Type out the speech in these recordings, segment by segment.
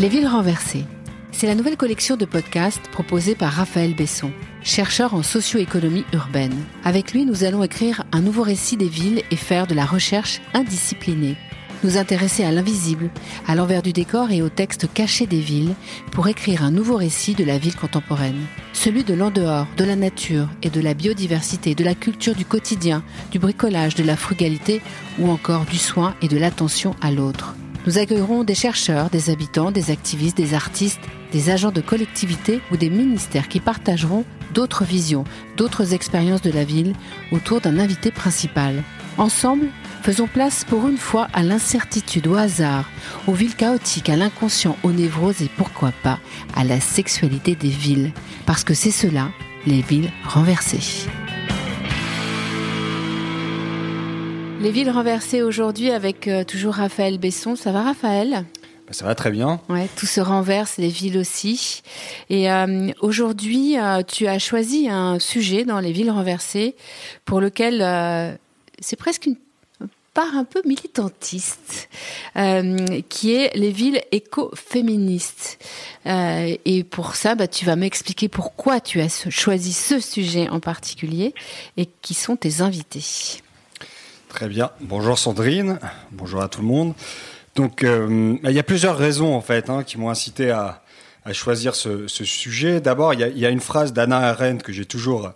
Les villes renversées. C'est la nouvelle collection de podcasts proposée par Raphaël Besson, chercheur en socio-économie urbaine. Avec lui, nous allons écrire un nouveau récit des villes et faire de la recherche indisciplinée. Nous intéresser à l'invisible, à l'envers du décor et au texte caché des villes pour écrire un nouveau récit de la ville contemporaine. Celui de l'en-dehors, de la nature et de la biodiversité, de la culture du quotidien, du bricolage, de la frugalité ou encore du soin et de l'attention à l'autre. Nous accueillerons des chercheurs, des habitants, des activistes, des artistes, des agents de collectivités ou des ministères qui partageront d'autres visions, d'autres expériences de la ville autour d'un invité principal. Ensemble, faisons place pour une fois à l'incertitude, au hasard, aux villes chaotiques, à l'inconscient, aux névroses et pourquoi pas à la sexualité des villes. Parce que c'est cela, les villes renversées. Les villes renversées aujourd'hui avec euh, toujours Raphaël Besson. Ça va Raphaël? Bah, Ça va très bien. Ouais, tout se renverse, les villes aussi. Et euh, aujourd'hui, euh, tu as choisi un sujet dans les villes renversées pour lequel c'est presque une part un peu militantiste, qui est les villes écoféministes. et pour ça, bah, tu vas m'expliquer pourquoi tu as choisi ce sujet en particulier et qui sont tes invités. Très bien. Bonjour Sandrine. Bonjour à tout le monde. Donc, euh, il y a plusieurs raisons en fait hein, qui m'ont incité à, choisir ce, sujet. D'abord, il, y, a une phrase d'Anna Arendt que j'ai toujours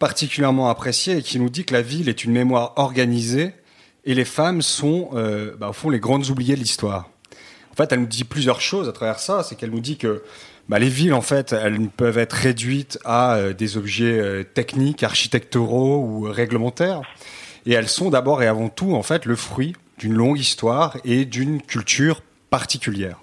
particulièrement appréciée et qui nous dit que la ville est une mémoire organisée et les femmes sont, euh, bah, au fond, les grandes oubliées de l'histoire. En fait, elle nous dit plusieurs choses à travers ça. C'est qu'elle nous dit que bah, les villes, en fait, elles peuvent être réduites à euh, des objets techniques, architecturaux ou réglementaires et elles sont d'abord et avant tout en fait le fruit d'une longue histoire et d'une culture particulière.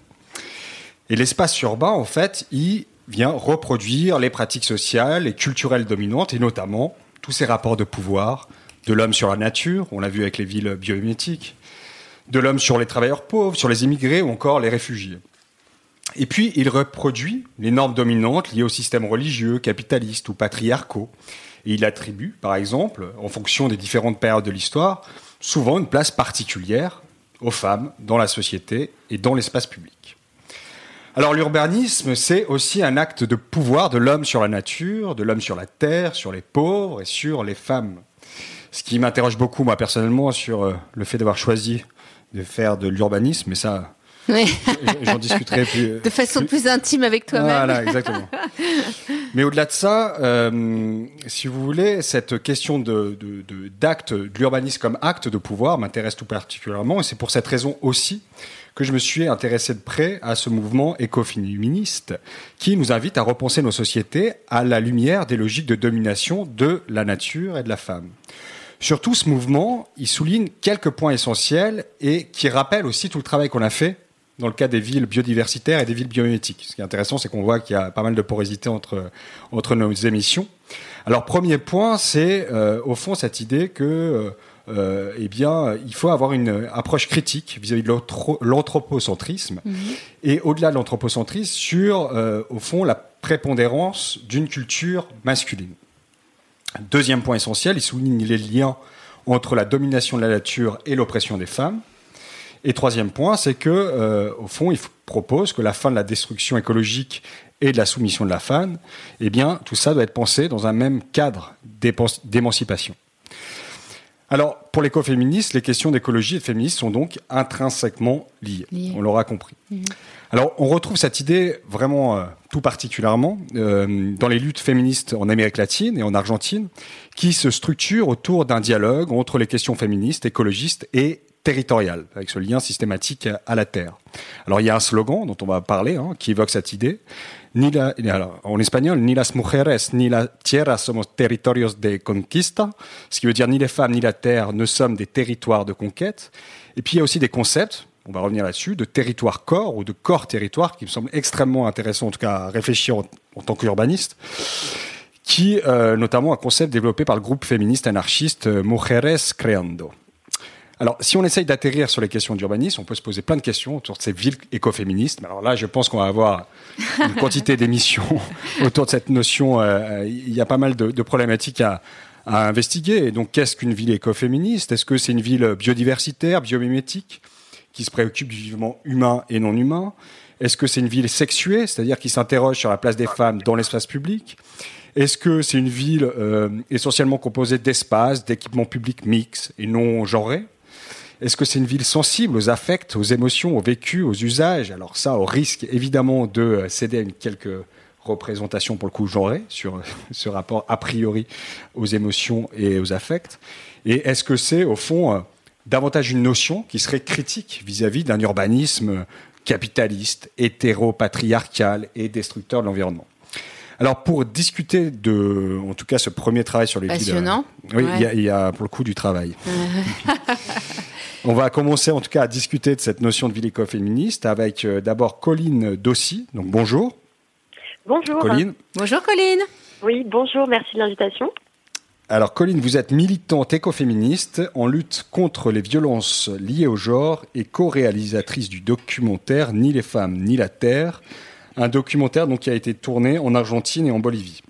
Et l'espace urbain, en fait, il vient reproduire les pratiques sociales et culturelles dominantes, et notamment tous ces rapports de pouvoir de l'homme sur la nature, on l'a vu avec les villes biomimétiques, de l'homme sur les travailleurs pauvres, sur les immigrés ou encore les réfugiés. Et puis, il reproduit les normes dominantes liées au système religieux, capitaliste ou patriarcaux, et il attribue, par exemple, en fonction des différentes périodes de l'histoire, souvent une place particulière aux femmes dans la société et dans l'espace public. Alors l'urbanisme, c'est aussi un acte de pouvoir de l'homme sur la nature, de l'homme sur la terre, sur les pauvres et sur les femmes. Ce qui m'interroge beaucoup, moi personnellement, sur euh, le fait d'avoir choisi de faire de l'urbanisme, et ça, J'en discuterai plus. De façon plus, intime avec toi-même. Voilà, exactement. Mais au-delà de ça, euh, si vous voulez, cette question de, d'acte, de, l'urbanisme comme acte de pouvoir m'intéresse tout particulièrement. Et c'est pour cette raison aussi que je me suis intéressé de près à ce mouvement écoféministe qui nous invite à repenser nos sociétés à la lumière des logiques de domination de la nature et de la femme. Surtout, ce mouvement, il souligne quelques points essentiels et qui rappellent aussi tout le travail qu'on a fait dans le cas des villes biodiversitaires et des villes biomimétiques. Ce qui est intéressant, c'est qu'on voit qu'il y a pas mal de porosité entre, entre nos émissions. Alors, premier point, c'est euh, au fond cette idée que euh, eh bien, il faut avoir une approche critique vis-à-vis de l'anthropocentrisme mhm. et au-delà de l'anthropocentrisme sur, euh, au fond, la prépondérance d'une culture masculine. Deuxième point essentiel, il souligne les liens entre la domination de la nature et l'oppression des femmes. Et troisième point, c'est que, euh, au fond, il propose que la fin de la destruction écologique et de la soumission de la femme, eh bien, tout ça doit être pensé dans un même cadre d'émancipation. Alors, pour l'écoféministe, les questions d'écologie et de féminisme sont donc intrinsèquement liées. On l'aura compris. Mhm. Alors, on retrouve cette idée vraiment euh, tout particulièrement euh, dans les luttes féministes en Amérique latine et en Argentine, qui se structurent autour d'un dialogue entre les questions féministes, écologistes et territorial, avec ce lien systématique à la terre. Alors il y a un slogan dont on va parler, hein, qui évoque cette idée. En espagnol, ni las mujeres ni la tierra somos territorios de conquista, ce qui veut dire ni les femmes ni la terre ne sommes des territoires de conquête. Et puis il y a aussi des concepts, on va revenir là-dessus, de territoire-corps ou de corps-territoire, qui me semble extrêmement intéressant en tout cas à réfléchir en, tant qu'urbaniste qui, euh, notamment un concept développé par le groupe féministe anarchiste euh, Mujeres Creando. Alors, si on essaye d'atterrir sur les questions d'urbanisme, on peut se poser plein de questions autour de ces villes écoféministes. Alors là, je pense qu'on va avoir une quantité d'émissions autour de cette notion. Euh, il y a pas mal de, problématiques à, investiguer. donc, qu'est-ce qu'une ville écoféministe? Est-ce que c'est une ville biodiversitaire, biomimétique qui se préoccupe du vivant humain et non humain? Est-ce que c'est une ville sexuée, c'est-à-dire qui s'interroge sur la place des femmes dans l'espace public? Est-ce que c'est une ville euh, essentiellement composée d'espaces, d'équipements publics mixtes et non genrés? Est-ce que c'est une ville sensible aux affects, aux émotions, aux vécus, aux usages? Alors ça, au risque évidemment de céder à une quelque représentation pour le coup genrée sur ce rapport a priori aux émotions et aux affects. Et est-ce que c'est au fond euh, davantage une notion qui serait critique vis-à-vis d'un urbanisme capitaliste, hétéro-patriarcal et destructeur de l'environnement? Alors pour discuter de, en tout cas, ce premier travail sur les Passionnant. oui, il y, a pour le coup du travail. On va commencer en tout cas à discuter de cette notion de ville écoféministe avec euh, d'abord Colline Dossi. Donc bonjour. Bonjour. Colline. Bonjour Colline. Oui, bonjour, merci de l'invitation. Alors, Colline, vous êtes militante écoféministe en lutte contre les violences liées au genre et co-réalisatrice du documentaire Ni les femmes ni la terre, un documentaire donc, qui a été tourné en Argentine et en Bolivie.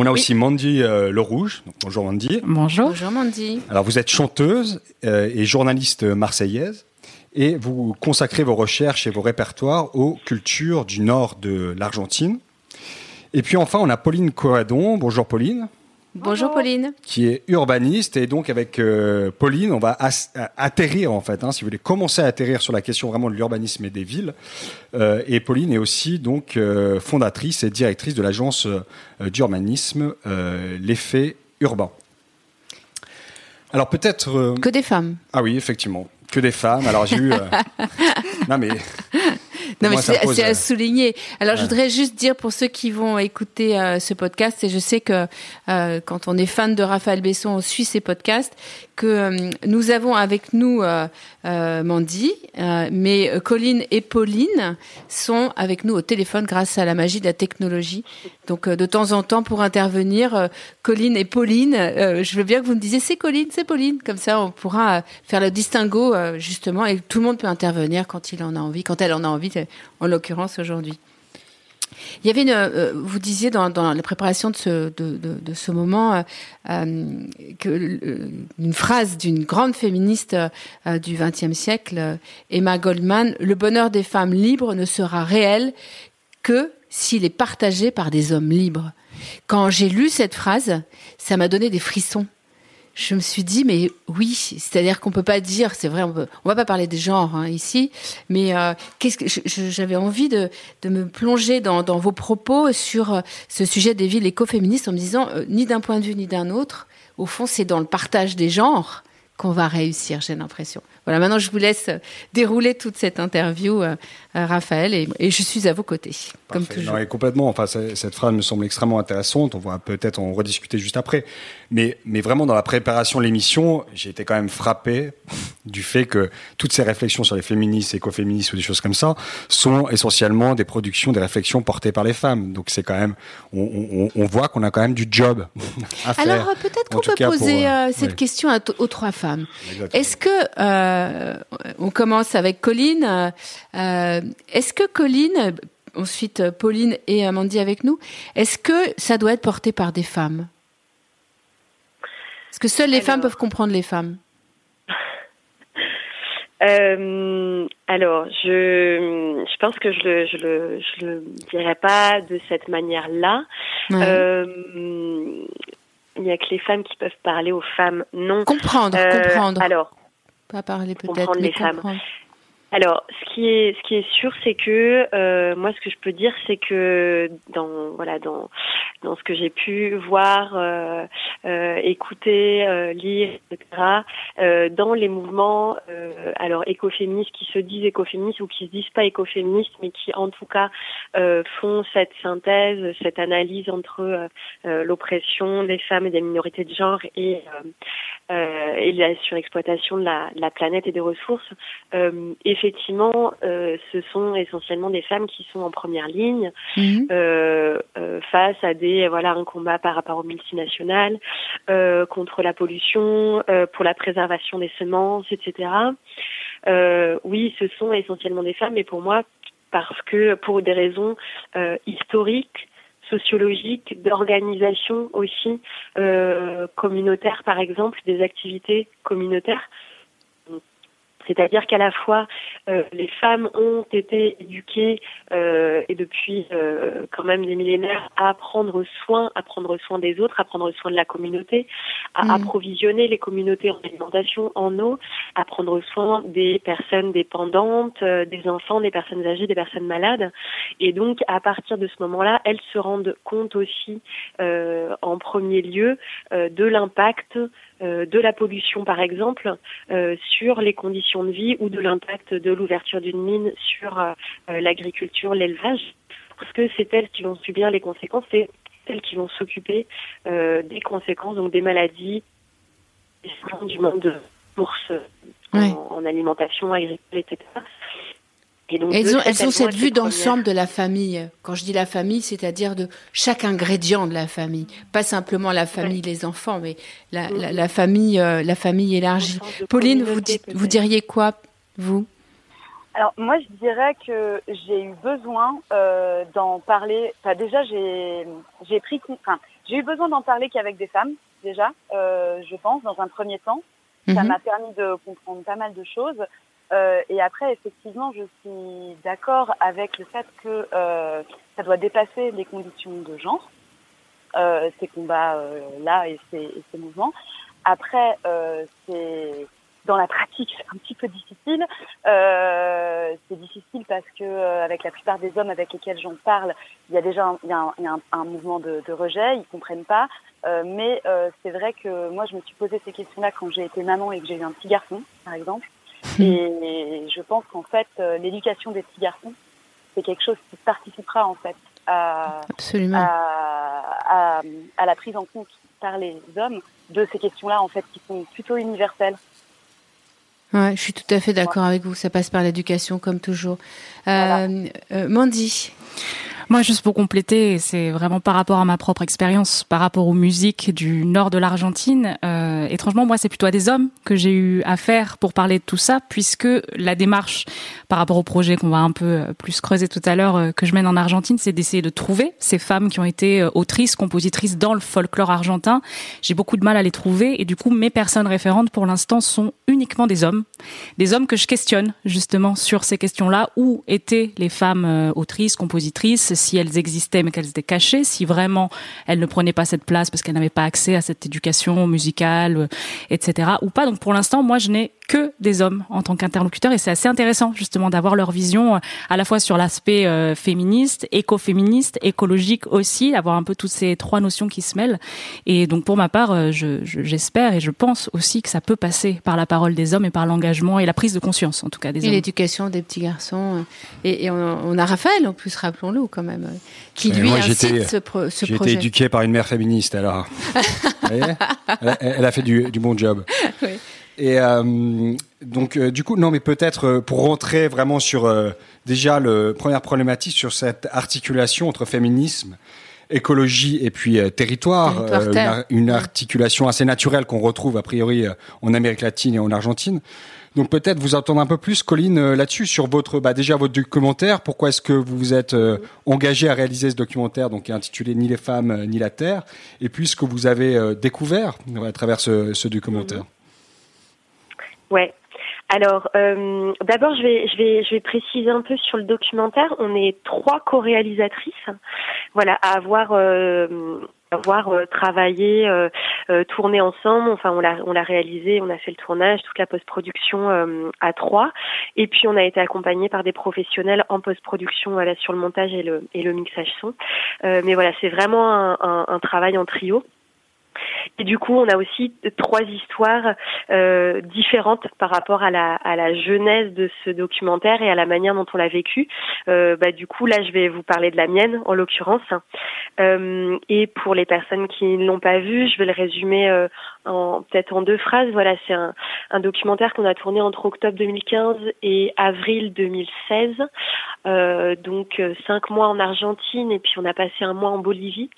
On a aussi Mandy euh, Le Rouge. bonjour Mandy. Bonjour. Bonjour Mandy. Alors, vous êtes chanteuse euh, et journaliste marseillaise et vous consacrez vos recherches et vos répertoires aux cultures du nord de l'Argentine. Et puis enfin, on a Pauline Coadon. Bonjour Pauline. Bonjour Pauline. Qui est urbaniste et donc avec euh, Pauline, on va atterrir en fait, hein, si vous voulez commencer à atterrir sur la question vraiment de l'urbanisme et des villes. Euh, et Pauline est aussi donc euh, fondatrice et directrice de l'agence d'urbanisme l'effet urbain. Alors peut-être que des femmes. Ah oui, effectivement, que des femmes. Alors j'ai eu non mais non, mais c'est à souligner. Alors, je voudrais juste dire pour ceux qui vont écouter euh, ce podcast, et je sais que euh, quand on est fan de Raphaël Besson, on suit ses podcasts, que euh, nous avons avec nous Mandy, mais Colline et Pauline sont avec nous au téléphone grâce à la magie de la technologie. Donc, de temps en temps, pour intervenir, Colline et Pauline, je veux bien que vous me disiez c'est Colline, c'est Pauline. Comme ça, on pourra faire le distinguo, justement, et tout le monde peut intervenir quand il en a envie, quand elle en a envie en l'occurrence aujourd'hui. Il y avait une, euh, vous disiez dans, la préparation de ce, moment euh, euh, une phrase d'une grande féministe du XXe siècle, Emma Goldman, le bonheur des femmes libres ne sera réel que s'il est partagé par des hommes libres. Quand j'ai lu cette phrase, ça m'a donné des frissons je me suis dit, mais oui, c'est-à-dire qu'on peut pas dire, c'est vrai, on, ne va pas parler des genres hein, ici, mais euh, qu'est-ce que j'avais envie de, me plonger dans, vos propos sur euh, ce sujet des villes écoféministes en me disant, euh, ni d'un point de vue ni d'un autre, au fond, c'est dans le partage des genres qu'on va réussir, j'ai l'impression. Voilà, maintenant je vous laisse dérouler toute cette interview, Raphaël, et, je suis à vos côtés, comme toujours. Non, complètement. Enfin, cette phrase me semble extrêmement intéressante. On va peut-être en rediscuter juste après. Mais, mais vraiment, dans la préparation de l'émission, j'ai été quand même frappé du fait que toutes ces réflexions sur les féministes, écoféministes ou des choses comme ça sont essentiellement des productions, des réflexions portées par les femmes. Donc c'est quand même, on, on, voit qu'on a quand même du job à faire. Alors peut-être qu'on peut, poser euh, euh, cette question aux trois femmes. Est-ce que euh, on commence avec Colline Est-ce que Colline ensuite Pauline et Amandie avec nous. Est-ce que ça doit être porté par des femmes? Est-ce que seules les femmes peuvent comprendre les femmes euh, alors, je, je pense que je le, je le, je le dirais pas de cette manière-là. Euh, il n'y a que les femmes qui peuvent parler aux femmes, non. Comprendre, euh, comprendre. Alors, pas parler peut-être, mais comprendre. femmes. Alors, ce qui est, ce qui est sûr, c'est que euh, moi, ce que je peux dire, c'est que dans voilà, dans dans ce que j'ai pu voir, euh, euh, écouter, euh, lire, etc. Euh, dans les mouvements, euh, alors écoféministes qui se disent écoféministes ou qui se disent pas écoféministes, mais qui en tout cas font cette synthèse, cette analyse entre l'oppression des femmes et des minorités de genre et et la surexploitation de la, de la planète et des ressources. et effectivement, euh, ce sont essentiellement des femmes qui sont en première ligne mhm. euh, euh, face à des voilà un combat par rapport aux multinationales contre la pollution, pour la préservation des semences, etc. oui, ce sont essentiellement des femmes, mais pour moi, parce que pour des raisons historiques, sociologiques, d'organisation aussi communautaire, par exemple, des activités communautaires C'est-à-dire qu'à la fois euh, les femmes ont été éduquées euh, et depuis euh, quand même des millénaires à prendre soin, à prendre soin des autres, à prendre soin de la communauté, à mmh. approvisionner les communautés en alimentation, en eau, à prendre soin des personnes dépendantes, des enfants, des personnes âgées, des personnes malades. Et donc à partir de ce moment-là, elles se rendent compte aussi en premier lieu de l'impact euh, de la pollution, par exemple, euh, sur les conditions de vie ou de l'impact de l'ouverture d'une mine sur euh, l'agriculture, l'élevage, parce que c'est elles qui vont subir les conséquences, c'est elles qui vont s'occuper des conséquences, donc des maladies, du monde de bourse en, alimentation agricole, etc elles, ont, elles ont cette vue d'ensemble de la famille. Quand je dis la famille, c'est-à-dire de chaque ingrédient de la famille, pas simplement la famille, les enfants, mais la, la, la famille, euh, la famille élargie. Pauline, vous, vous diriez quoi, vous? Alors moi, je dirais que j'ai eu besoin euh, d'en parler. Enfin, déjà, j'ai j'ai pris, enfin, j'ai eu besoin d'en parler qu'avec des femmes déjà, euh, je pense, dans un premier temps. Ça mhm. m'a permis de comprendre pas mal de choses. Euh, et après, effectivement, je suis d'accord avec le fait que euh, ça doit dépasser les conditions de genre, euh, ces combats-là euh, et et ces, mouvements. Après, euh, c'est dans la pratique un petit peu difficile. c'est difficile parce que avec la plupart des hommes avec lesquels j'en parle, il y a déjà un, il y a un, y a un mouvement de, de, rejet, ils comprennent pas. mais c'est vrai que moi, je me suis posé ces questions-là quand j'ai été maman et que j'ai eu un petit garçon, par exemple. Et je pense qu'en fait, euh, l'éducation des petits garçons, c'est quelque chose qui participera en fait à, à, à, la prise en compte par les hommes de ces questions-là en fait qui sont plutôt universelles. Ouais, je suis tout à fait d'accord avec vous. Ça passe par l'éducation comme toujours. Euh, euh, Mandy. Moi, juste pour compléter, c'est vraiment par rapport à ma propre expérience, par rapport aux musiques du nord de l'Argentine. Euh, étrangement, moi, c'est plutôt à des hommes que j'ai eu affaire pour parler de tout ça, puisque la démarche par rapport au projet qu'on va un peu euh, plus creuser tout à l'heure euh, que je mène en Argentine, c'est d'essayer de trouver ces femmes qui ont été euh, autrices, compositrices dans le folklore argentin. J'ai beaucoup de mal à les trouver et du coup, mes personnes référentes pour l'instant sont uniquement des hommes, des hommes que je questionne justement sur ces questions-là. Où étaient les femmes autrices, compositrices si elles existaient mais qu'elles étaient cachées, si vraiment elles ne prenaient pas cette place parce qu'elles n'avaient pas accès à cette éducation musicale, euh, etc. ou pas. Donc pour l'instant, moi, je n'ai que des hommes en tant qu'interlocuteur et c'est assez intéressant justement d'avoir leur vision euh, à la fois sur l'aspect euh, féministe, écoféministe, écologique aussi, avoir un peu toutes ces trois notions qui se mêlent. Et donc pour ma part, j'espère et je pense aussi que ça peut passer par la parole des hommes et par l'engagement et la prise de conscience en tout cas des et hommes. l'éducation des petits garçons. Et, on, a Raphaël en plus, rappelons-le quand même, qui lui incite ce, projet. J'ai été éduqué par une mère féministe alors. elle, elle, a fait du, du bon job. Oui. Et euh, donc, euh, du coup, non, mais peut-être euh, pour rentrer vraiment sur euh, déjà le première problématique sur cette articulation entre féminisme, écologie et puis territoire, une, une, articulation assez naturelle qu'on retrouve a priori en Amérique latine et en Argentine. Donc peut-être vous entendre un peu plus, Colline, euh, là-dessus, sur votre, bah, déjà votre documentaire. Pourquoi est-ce que vous vous êtes euh, engagé à réaliser ce documentaire, donc intitulé Ni les femmes euh, ni la terre, et puis ce que vous avez découvert à travers ce, ce documentaire? Ouais. Alors, euh, d'abord, je vais, je vais, je vais préciser un peu sur le documentaire. On est trois co-réalisatrices, voilà, à avoir euh, avoir euh, travaillé, tourné ensemble. Enfin, on l'a, on l'a réalisé, on a fait le tournage, toute la post-production à trois. Et puis, on a été accompagné par des professionnels en post-production, voilà, sur le montage et le et le mixage son. mais voilà, c'est vraiment un travail en trio. Et du coup, on a aussi trois histoires euh, différentes par rapport à la, à la genèse de ce documentaire et à la manière dont on l'a vécu. Euh, bah, du coup, là, je vais vous parler de la mienne, en l'occurrence. Euh, et pour les personnes qui ne l'ont pas vu, je vais le résumer euh, en peut-être en deux phrases. Voilà, c'est un, un documentaire qu'on a tourné entre octobre 2015 et avril 2016. Euh, donc euh, cinq mois en Argentine et puis on a passé un mois en Bolivie.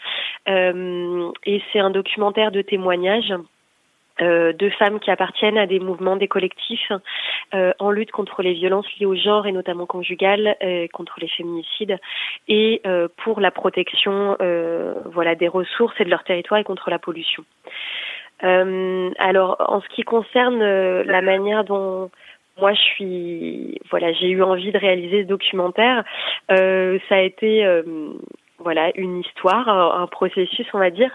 et c'est un documentaire témoignages euh, de femmes qui appartiennent à des mouvements, des collectifs euh, en lutte contre les violences liées au genre et notamment conjugales, euh, contre les féminicides et pour la protection voilà des ressources et de leur territoire et contre la pollution. alors en ce qui concerne la manière dont moi, je suis, voilà, j'ai eu envie de réaliser ce documentaire. Ça a été voilà une histoire, un, processus, on va dire.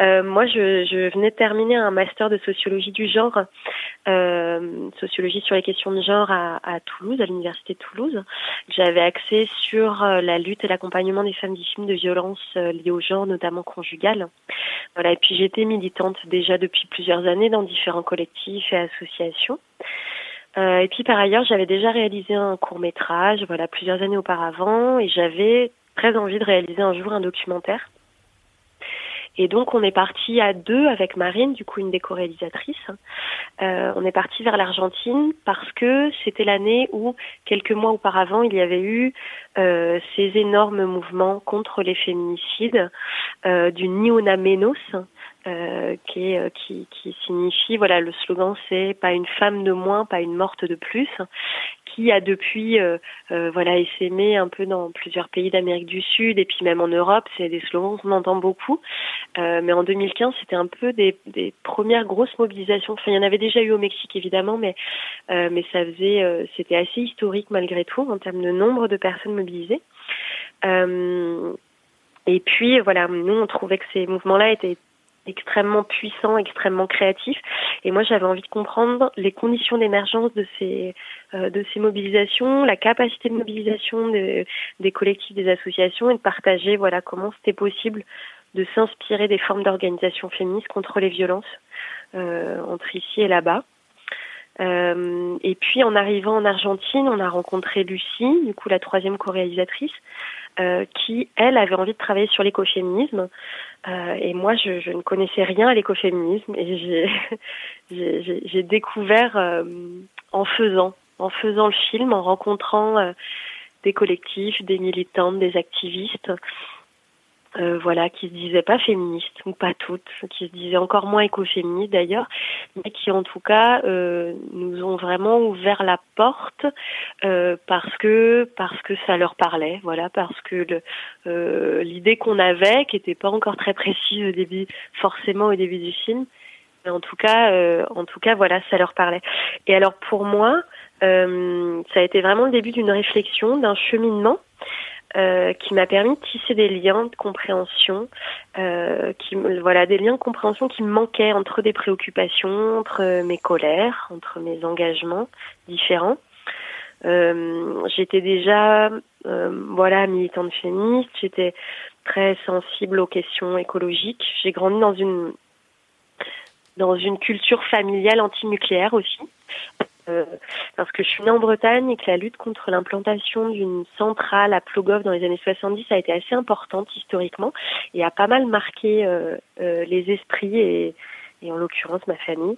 Euh, moi, je, je, venais de terminer un master de sociologie du genre, euh, sociologie sur les questions de genre à, à Toulouse, à l'université de Toulouse. J'avais axé sur euh, la lutte et l'accompagnement des femmes victimes de violences euh, liées au genre, notamment conjugales. Voilà. Et puis j'étais militante déjà depuis plusieurs années dans différents collectifs et associations. Euh, et puis par ailleurs, j'avais déjà réalisé un court métrage, voilà, plusieurs années auparavant, et j'avais très envie de réaliser un jour un documentaire. Et donc on est parti à deux avec Marine, du coup une des co-réalisatrices. Euh, on est parti vers l'Argentine parce que c'était l'année où quelques mois auparavant il y avait eu euh, ces énormes mouvements contre les féminicides euh, du Niona Menos, euh, qui, qui, signifie, voilà, le slogan c'est pas une femme de moins, pas une morte de plus, qui a depuis euh, euh, voilà essaimé un peu dans plusieurs pays d'Amérique du Sud et puis même en Europe. C'est des slogans qu'on entend beaucoup. Euh, mais en 2015, c'était un peu des, des, premières grosses mobilisations. Enfin, il y en avait déjà eu au Mexique évidemment, mais mais ça faisait, c'était assez historique malgré tout en termes de nombre de personnes mobilisées. et puis voilà, nous on trouvait que ces mouvements-là étaient extrêmement puissant, extrêmement créatif. Et moi, j'avais envie de comprendre les conditions d'émergence de ces euh, de ces mobilisations, la capacité de mobilisation des collectifs, des associations, et de partager voilà comment c'était possible de s'inspirer des formes d'organisation féministe contre les violences euh, entre ici et là-bas. Euh, et puis en arrivant en Argentine, on a rencontré Lucie, du coup la troisième co-réalisatrice, euh, qui elle avait envie de travailler sur l'écoféminisme. Euh, et moi, je, je, ne connaissais rien à l'écoféminisme et j'ai découvert euh, en faisant, en faisant le film, en rencontrant euh, des collectifs, des militantes, des activistes euh, voilà, qui se disaient pas féministes ou pas toutes, qui se disaient encore moins écoféministes d'ailleurs, mais qui en tout cas euh, nous ont vraiment ouvert la porte euh, parce que parce que ça leur parlait, voilà, parce que l'idée qu'on avait, qui n'était pas encore très précise au début, forcément au début du film, mais en tout cas, en tout cas, voilà, ça leur parlait. Et alors pour moi, ça a été vraiment le début d'une réflexion, d'un cheminement. Euh, qui m'a permis de tisser des liens de compréhension, euh, qui voilà des liens de compréhension qui me manquaient entre des préoccupations, entre mes colères, entre mes engagements différents. Euh, j'étais déjà euh, voilà militante féministe, j'étais très sensible aux questions écologiques. J'ai grandi dans une dans une culture familiale antinucléaire aussi. Euh, parce que je suis née en Bretagne et que la lutte contre l'implantation d'une centrale à Plogoff dans les années 70 a été assez importante historiquement et a pas mal marqué euh, euh, les esprits et, et en l'occurrence ma famille.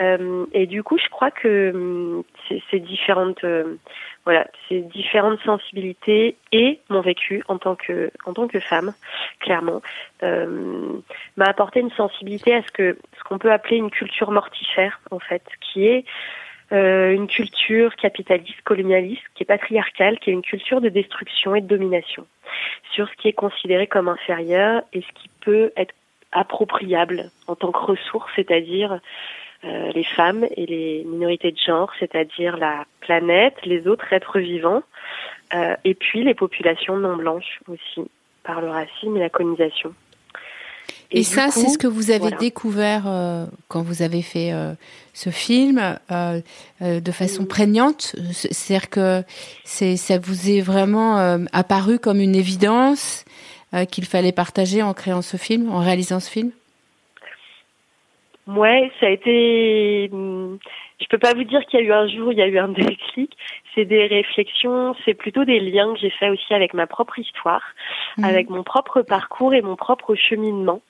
Euh, et du coup, je crois que hum, ces différentes, voilà, ces différentes sensibilités et mon vécu en tant que en tant que femme, clairement, m'a apporté une sensibilité à ce que ce qu'on peut appeler une culture mortifère en fait, qui est euh, une culture capitaliste, colonialiste, qui est patriarcale, qui est une culture de destruction et de domination sur ce qui est considéré comme inférieur et ce qui peut être appropriable en tant que ressource, c'est-à-dire euh, les femmes et les minorités de genre, c'est-à-dire la planète, les autres êtres vivants, euh, et puis les populations non blanches aussi, par le racisme et la colonisation. Et, ça, c'est ce que vous avez découvert euh, quand vous avez fait euh, ce film euh, euh de façon prégnante. C'est-à-dire que c'est, ça vous est vraiment euh, apparu comme une évidence qu'il fallait partager en créant ce film, en réalisant ce film? Ouais, ça a été. Je peux pas vous dire qu'il y a eu un jour, il y a eu un déclic c'est des réflexions, c'est plutôt des liens que j'ai fait aussi avec ma propre histoire, mhm. avec mon propre parcours et mon propre cheminement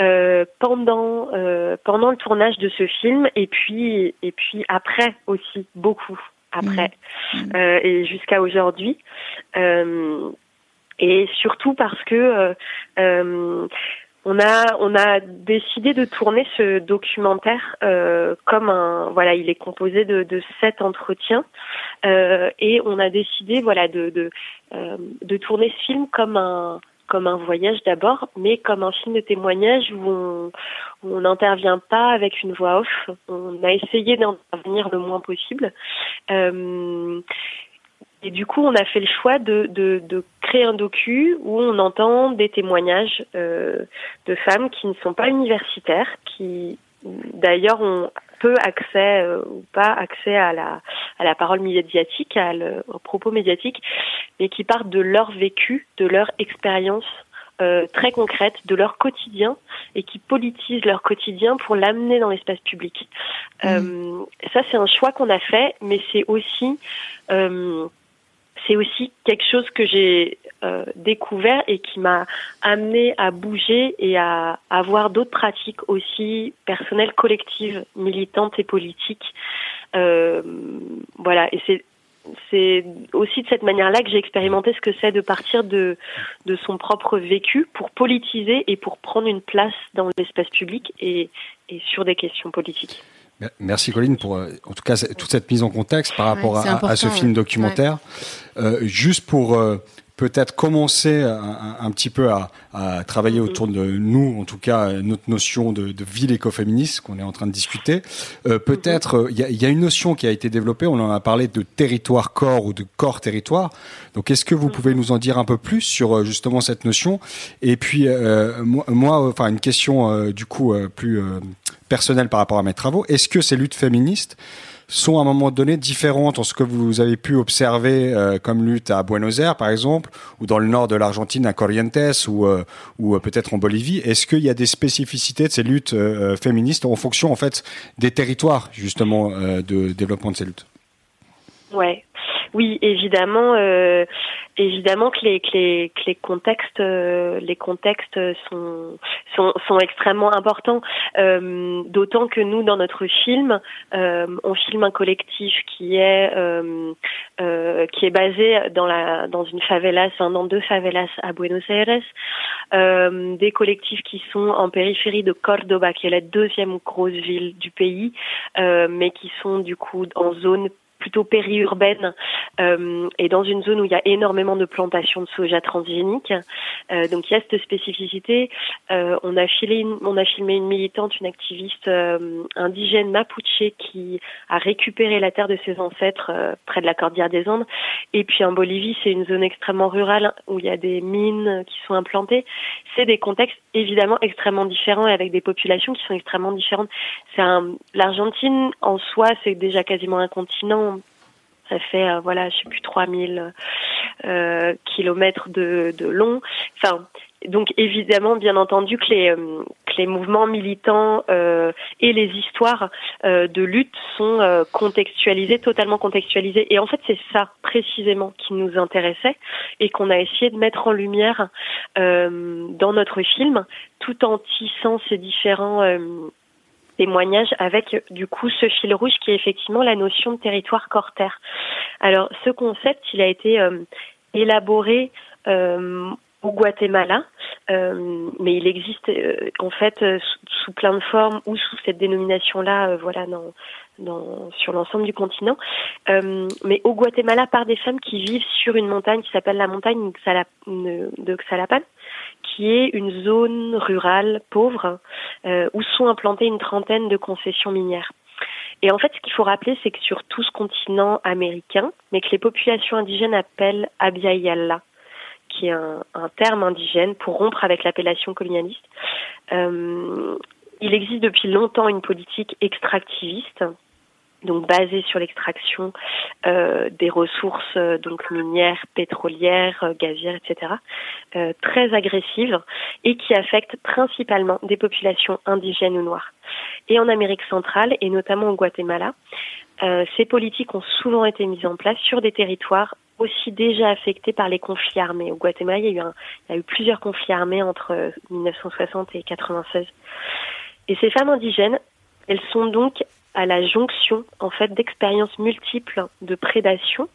euh, pendant euh, pendant le tournage de ce film et puis et puis après aussi beaucoup après mhm. Mhm. Euh, et jusqu'à aujourd'hui. Et surtout parce que on a on a décidé de tourner ce documentaire euh, comme un voilà il est composé de, de sept entretiens euh, et on a décidé voilà de de, euh, de tourner ce film comme un comme un voyage d'abord, mais comme un film de témoignage où on n'intervient pas avec une voix off. On a essayé d'intervenir le moins possible. Euh, et du coup, on a fait le choix de, de, de, créer un docu où on entend des témoignages euh, de femmes qui ne sont pas universitaires, qui d'ailleurs ont peu accès euh, ou pas accès à la, à la parole médiatique, à le, aux propos médiatiques, mais qui partent de leur vécu, de leur expérience euh, très concrètes de leur quotidien et qui politisent leur quotidien pour l'amener dans l'espace public. Mmh. Euh, ça, c'est un choix qu'on a fait, mais c'est aussi euh, c'est aussi quelque chose que j'ai euh, découvert et qui m'a amené à bouger et à, avoir d'autres pratiques aussi personnelles, collectives, militantes et politiques. Euh, voilà, et c'est aussi de cette manière-là que j'ai expérimenté ce que c'est de partir de, son propre vécu pour politiser et pour prendre une place dans l'espace public et sur des questions politiques. Merci Colline pour euh, en tout cas toute cette mise en contexte par rapport à, ce film documentaire. Euh, juste pour euh, peut-être commencer un, un, petit peu à, à, travailler autour de nous, en tout cas notre notion de, de ville écoféministe qu'on est en train de discuter. Euh, peut-être il y, y, a une notion qui a été développée, on en a parlé de territoire corps ou de corps territoire. Donc est-ce que vous pouvez nous en dire un peu plus sur justement cette notion? Et puis moi, moi, enfin une question du coup plus personnel par rapport à mes travaux. Est-ce que ces luttes féministes sont à un moment donné différentes en ce que vous avez pu observer euh, comme lutte à Buenos Aires, par exemple, ou dans le nord de l'Argentine, à Corrientes, ou, euh, ou euh, peut-être en Bolivie. Est-ce qu'il y a des spécificités de ces luttes féministes en fonction, en fait, des territoires, justement, de développement de ces luttes? Ouais. Oui, évidemment, euh, évidemment que les, que les, que les contextes, euh, les contextes sont, sont, sont extrêmement importants. Euh, D'autant que nous, dans notre film, euh, on filme un collectif qui est euh, euh, qui est basé dans la dans une favelas, enfin, dans deux favelas à Buenos Aires, des collectifs qui sont en périphérie de Cordoba, qui est la deuxième grosse ville du pays, mais qui sont du coup en zone plutôt périurbaine euh, et dans une zone où il y a énormément de plantations de soja transgénique. Euh, donc il y a cette spécificité. Euh, on a filé, on a filmé une militante, une activiste indigène mapuche qui a récupéré la terre de ses ancêtres près de la cordillère des Andes. Et puis en Bolivie, c'est une zone extrêmement rurale où il y a des mines qui sont implantées. C'est des contextes évidemment extrêmement différents et avec des populations qui sont extrêmement différentes. L'Argentine en soi, c'est déjà quasiment un continent ça fait euh, voilà, je sais plus 3000 euh, kilomètres de, de long. Enfin, donc évidemment, bien entendu, que les, euh, que les mouvements militants euh, et les histoires euh, de lutte sont euh, contextualisés, totalement contextualisés. Et en fait, c'est ça précisément qui nous intéressait et qu'on a essayé de mettre en lumière dans notre film, tout en tissant ces différents témoignage avec du coup ce fil rouge qui est effectivement la notion de territoire corps-terre. Alors ce concept, il a été euh, élaboré euh, au Guatemala, euh, mais il existe euh, en fait euh, sous, sous, plein de formes ou sous cette dénomination-là, voilà, dans, dans, sur l'ensemble du continent. mais au Guatemala, par des femmes qui vivent sur une montagne qui s'appelle la montagne de Xalapan, qui est une zone rurale pauvre euh, où sont implantées une trentaine de concessions minières. Et en fait, ce qu'il faut rappeler, c'est que sur tout ce continent américain, mais que les populations indigènes appellent Abya qui est un, terme indigène pour rompre avec l'appellation colonialiste. Euh, il existe depuis longtemps une politique extractiviste donc basé sur l'extraction euh, des ressources euh, donc minières, pétrolières, euh, gazières, etc. Très agressive et qui affecte principalement des populations indigènes ou noires. Et en Amérique centrale et notamment au Guatemala, ces politiques ont souvent été mises en place sur des territoires aussi déjà affectés par les conflits armés. Au Guatemala, il y a eu, plusieurs conflits armés entre 1960 et 96. Et ces femmes indigènes, elles sont donc à la jonction en fait d'expériences multiples de prédation,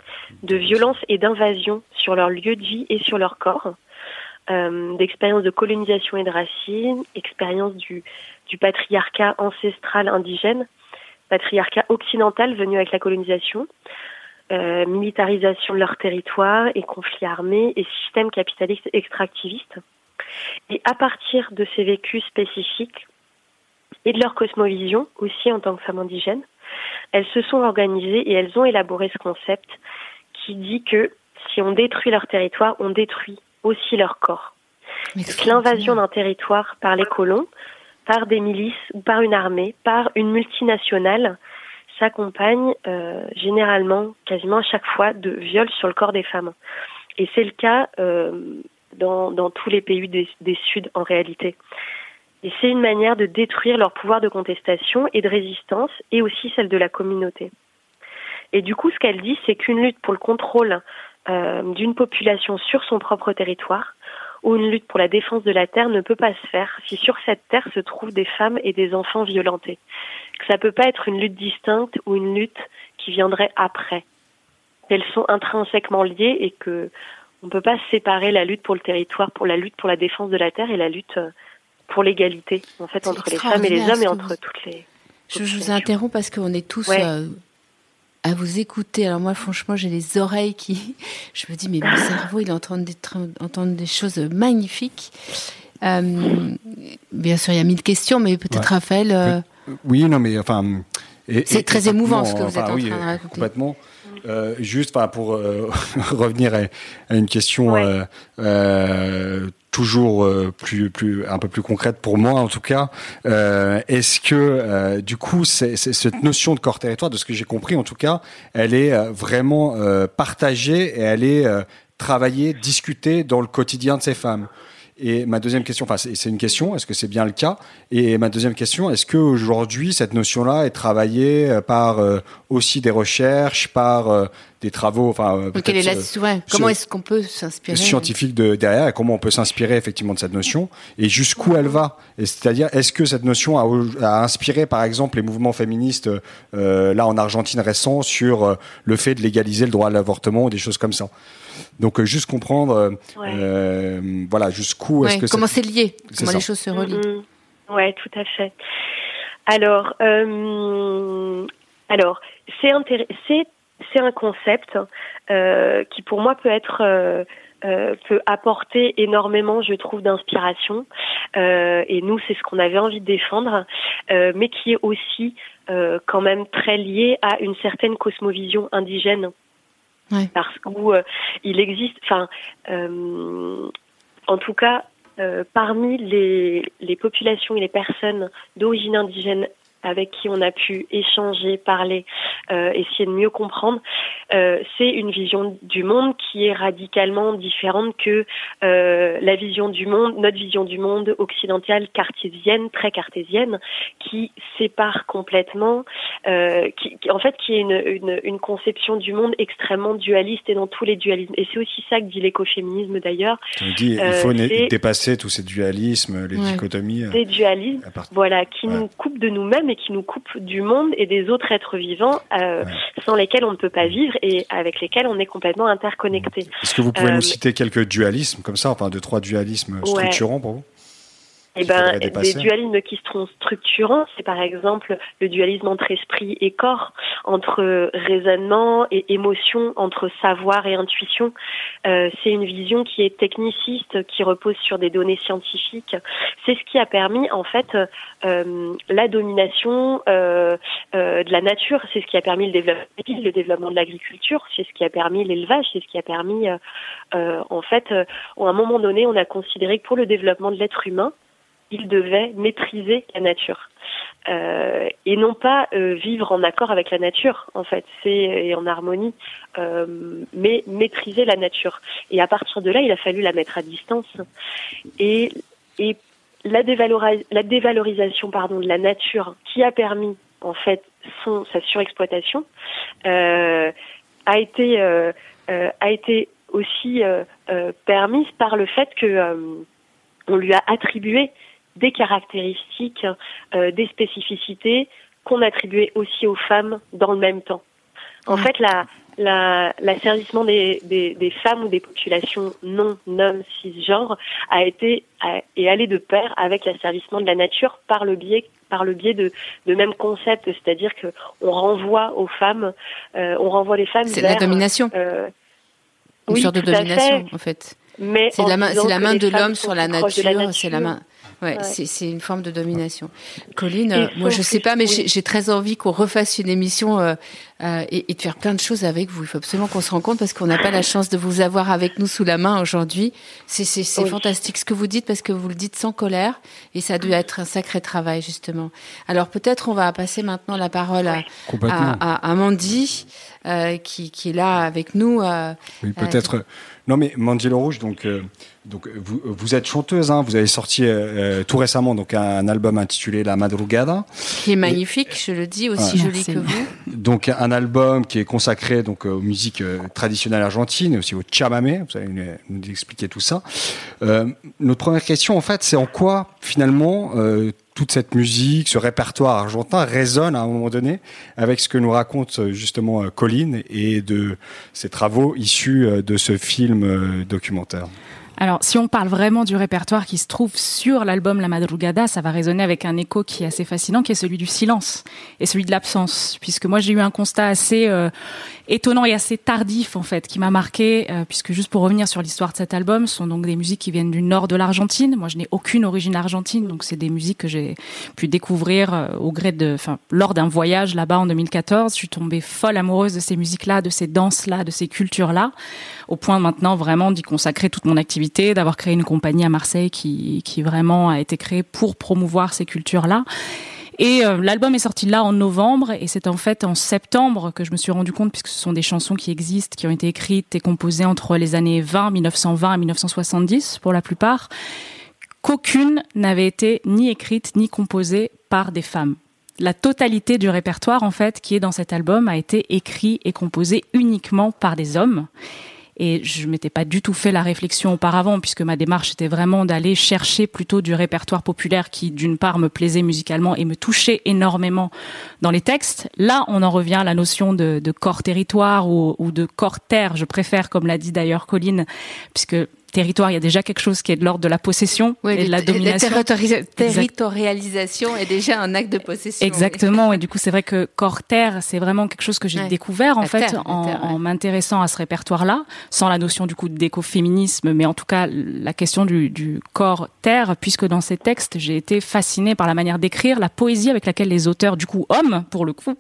de violence et d'invasion sur leur lieu de vie et sur leur corps, euh, d'expériences de colonisation et de racines, expériences du, du patriarcat ancestral indigène, patriarcat occidental venu avec la colonisation, militarisation de leur territoire et conflits armés et systèmes capitalistes extractivistes. Et à partir de ces vécus spécifiques et de leur cosmovision aussi en tant que femmes indigènes, elles se sont organisées et elles ont élaboré ce concept qui dit que si on détruit leur territoire, on détruit aussi leur corps. L'invasion d'un territoire par les colons, par des milices ou par une armée, par une multinationale, s'accompagne euh, généralement, quasiment à chaque fois, de viols sur le corps des femmes. Et c'est le cas euh, dans, dans, tous les pays des, des Suds en réalité. Et c'est une manière de détruire leur pouvoir de contestation et de résistance, et aussi celle de la communauté. Et du coup, ce qu'elle dit, c'est qu'une lutte pour le contrôle euh, d'une population sur son propre territoire ou une lutte pour la défense de la terre ne peut pas se faire si sur cette terre se trouvent des femmes et des enfants violentés. Que ça peut pas être une lutte distincte ou une lutte qui viendrait après. Elles sont intrinsèquement liées et que on peut pas séparer la lutte pour le territoire, pour la lutte pour la défense de la terre et la lutte euh, pour l'égalité, en fait, entre les femmes et les hommes et entre toutes les. Je, vous interromps parce qu'on est tous euh, à vous écouter. Alors moi, franchement, j'ai les oreilles qui... Je me dis, mais mon cerveau, il entend des, des choses magnifiques. Euh, bien sûr, il y a mille questions, mais peut-être Raphaël... Euh, oui, non, mais enfin... C'est très émouvant ce que vous êtes en train de raconter. Complètement. Euh, juste pour euh, revenir à, une question euh, euh toujours plus, plus, un peu plus concrète pour moi en tout cas, est-ce que du coup c'est, cette notion de corps territoire, de ce que j'ai compris en tout cas, elle est vraiment partagée et elle est travaillée, discutée dans le quotidien de ces femmes? Et ma deuxième question, enfin c'est une question, est-ce que c'est bien le cas? Et ma deuxième question, est-ce qu'aujourd'hui cette notion-là est travaillée euh, par euh, aussi des recherches, par euh, des travaux, enfin est la, comment est-ce qu'on peut s'inspirer scientifique de derrière et comment on peut s'inspirer effectivement de cette notion et jusqu'où elle va? C'est-à-dire, est-ce que cette notion a, a, inspiré par exemple les mouvements féministes là en Argentine récent sur le fait de légaliser le droit à l'avortement ou des choses comme ça? Donc euh, juste comprendre, euh, euh, voilà, jusqu'où est-ce que comment c'est lié, comment les choses se relient. Mm-hmm. Ouais, tout à fait. Alors, alors c'est c'est un concept qui pour moi peut être peut apporter énormément, je trouve, d'inspiration. et nous, c'est ce qu'on avait envie de défendre, mais qui est aussi quand même très lié à une certaine cosmovision indigène parce où euh, il existe, enfin, euh, en tout cas, euh, parmi les, les populations et les personnes d'origine indigène avec qui on a pu échanger, parler, euh, essayer de mieux comprendre, euh, c'est une vision du monde qui est radicalement différente que euh, la vision du monde, notre vision du monde occidentale cartésienne, très cartésienne, qui sépare complètement, euh, qui, en fait, qui est une, une, une, conception du monde extrêmement dualiste et dans tous les dualismes. Et c'est aussi ça que dit l'écoféminisme d'ailleurs. dit il faut dépasser tous ces dualismes, les dichotomies. Des dualismes, voilà, qui nous coupent de nous-mêmes et qui nous coupe du monde et des autres êtres vivants euh, sans lesquels on ne peut pas vivre et avec lesquels on est complètement interconnecté. Est-ce que vous pouvez nous euh, citer quelques dualismes comme ça, enfin deux trois dualismes structurants pour vous? Eh ben, des dualismes qui sont structurants, c'est par exemple le dualisme entre esprit et corps, entre raisonnement et émotion, entre savoir et intuition. Euh, c'est une vision qui est techniciste, qui repose sur des données scientifiques. C'est ce qui a permis en fait euh, la domination euh, euh de la nature. C'est ce qui a permis le développement, le développement de l'agriculture. C'est ce qui a permis l'élevage. C'est ce qui a permis, euh, en fait, à un moment donné, on a considéré que pour le développement de l'être humain, il devait maîtriser la nature. Euh, et non pas euh, vivre en accord avec la nature, en fait, c'est et en harmonie, euh, mais maîtriser la nature. Et à partir de là, il a fallu la mettre à distance. Et, et la, dévalorisation pardon, de la nature qui a permis en fait son, sa surexploitation euh, a été euh, a été aussi permise par le fait que on lui a attribué des caractéristiques, euh, des spécificités qu'on attribuait aussi aux femmes dans le même temps. En fait, la, l'asservissement des, des, des, femmes ou des populations non non cisgenres a été et allé de pair avec l'asservissement de la nature par le biais par le biais de, de mêmes concepts, c'est-à-dire que on renvoie aux femmes, euh, on renvoie les femmes. C'est la domination. Euh, Une sorte de domination, en fait. Mais c'est la main, c'est la main de l'homme sur la nature, c'est la main. Ouais, c'est une forme de domination. Colline, moi je sais pas, mais j'ai très envie qu'on refasse une émission euh, euh, et, et, de faire plein de choses avec vous. Il faut absolument qu'on se rencontre parce qu'on n'a pas la chance de vous avoir avec nous sous la main aujourd'hui. C'est fantastique ce que vous dites parce que vous le dites sans colère et ça doit être un sacré travail justement. Alors peut-être on va passer maintenant la parole à, à, à, Mandy euh, qui, qui, est là avec nous. Euh, oui, peut-être. Non, mais Mandilo Rouge, donc, euh, donc vous, vous, êtes chanteuse, hein, vous avez sorti euh, tout récemment donc un, album intitulé La Madrugada. Qui est magnifique, je le dis, aussi joli que vous. Donc un album qui est consacré donc aux musiques euh, traditionnelles argentines, aussi au chamamé, vous allez nous expliquer tout ça. notre première question, en fait, c'est en quoi, finalement, toute cette musique, ce répertoire argentin résonne à un moment donné avec ce que nous raconte justement Colline et de ses travaux issus de ce film euh, documentaire? Alors, si on parle vraiment du répertoire qui se trouve sur l'album La Madrugada, ça va résonner avec un écho qui est assez fascinant, qui est celui du silence et celui de l'absence. Puisque moi, j'ai eu un constat assez euh, étonnant et assez tardif, en fait, qui m'a marqué, euh, puisque juste pour revenir sur l'histoire de cet album, ce sont donc des musiques qui viennent du nord de l'Argentine. Moi, je n'ai aucune origine argentine, donc c'est des musiques que j'ai pu découvrir euh, au gré de, enfin, lors d'un voyage là-bas en 2014. Je suis tombée folle amoureuse de ces musiques-là, de ces danses-là, de ces cultures-là, au point maintenant vraiment d'y consacrer toute mon activité d'avoir créé une compagnie à Marseille qui, vraiment a été créée pour promouvoir ces cultures-là. Et euh, l'album est sorti là en novembre et c'est en fait en septembre que je me suis rendu compte, puisque ce sont des chansons qui existent, qui ont été écrites et composées entre les années 20, 1920 et 1970 pour la plupart, qu'aucune n'avait été ni écrite ni composée par des femmes. La totalité du répertoire en fait qui est dans cet album a été écrit et composé uniquement par des hommes. Et je m'étais pas du tout fait la réflexion auparavant, puisque ma démarche était vraiment d'aller chercher plutôt du répertoire populaire qui, d'une part, me plaisait musicalement et me touchait énormément dans les textes. Là, on en revient à la notion de, corps territoire ou, ou de corps terre, je préfère, comme l'a dit d'ailleurs Colline, puisque territoire, il y a déjà quelque chose qui est de l'ordre de la possession et de la domination. La territorialisation est déjà un acte de possession. Exactement. Et du coup, c'est vrai que corps-terre, c'est vraiment quelque chose que j'ai découvert, en fait, en, m'intéressant à ce répertoire-là, sans la notion, du coup, d'écoféminisme, mais en tout cas, la question du, du corps-terre, puisque dans ces textes, j'ai été fascinée par la manière d'écrire, la poésie avec laquelle les auteurs, du coup, hommes, pour le coup,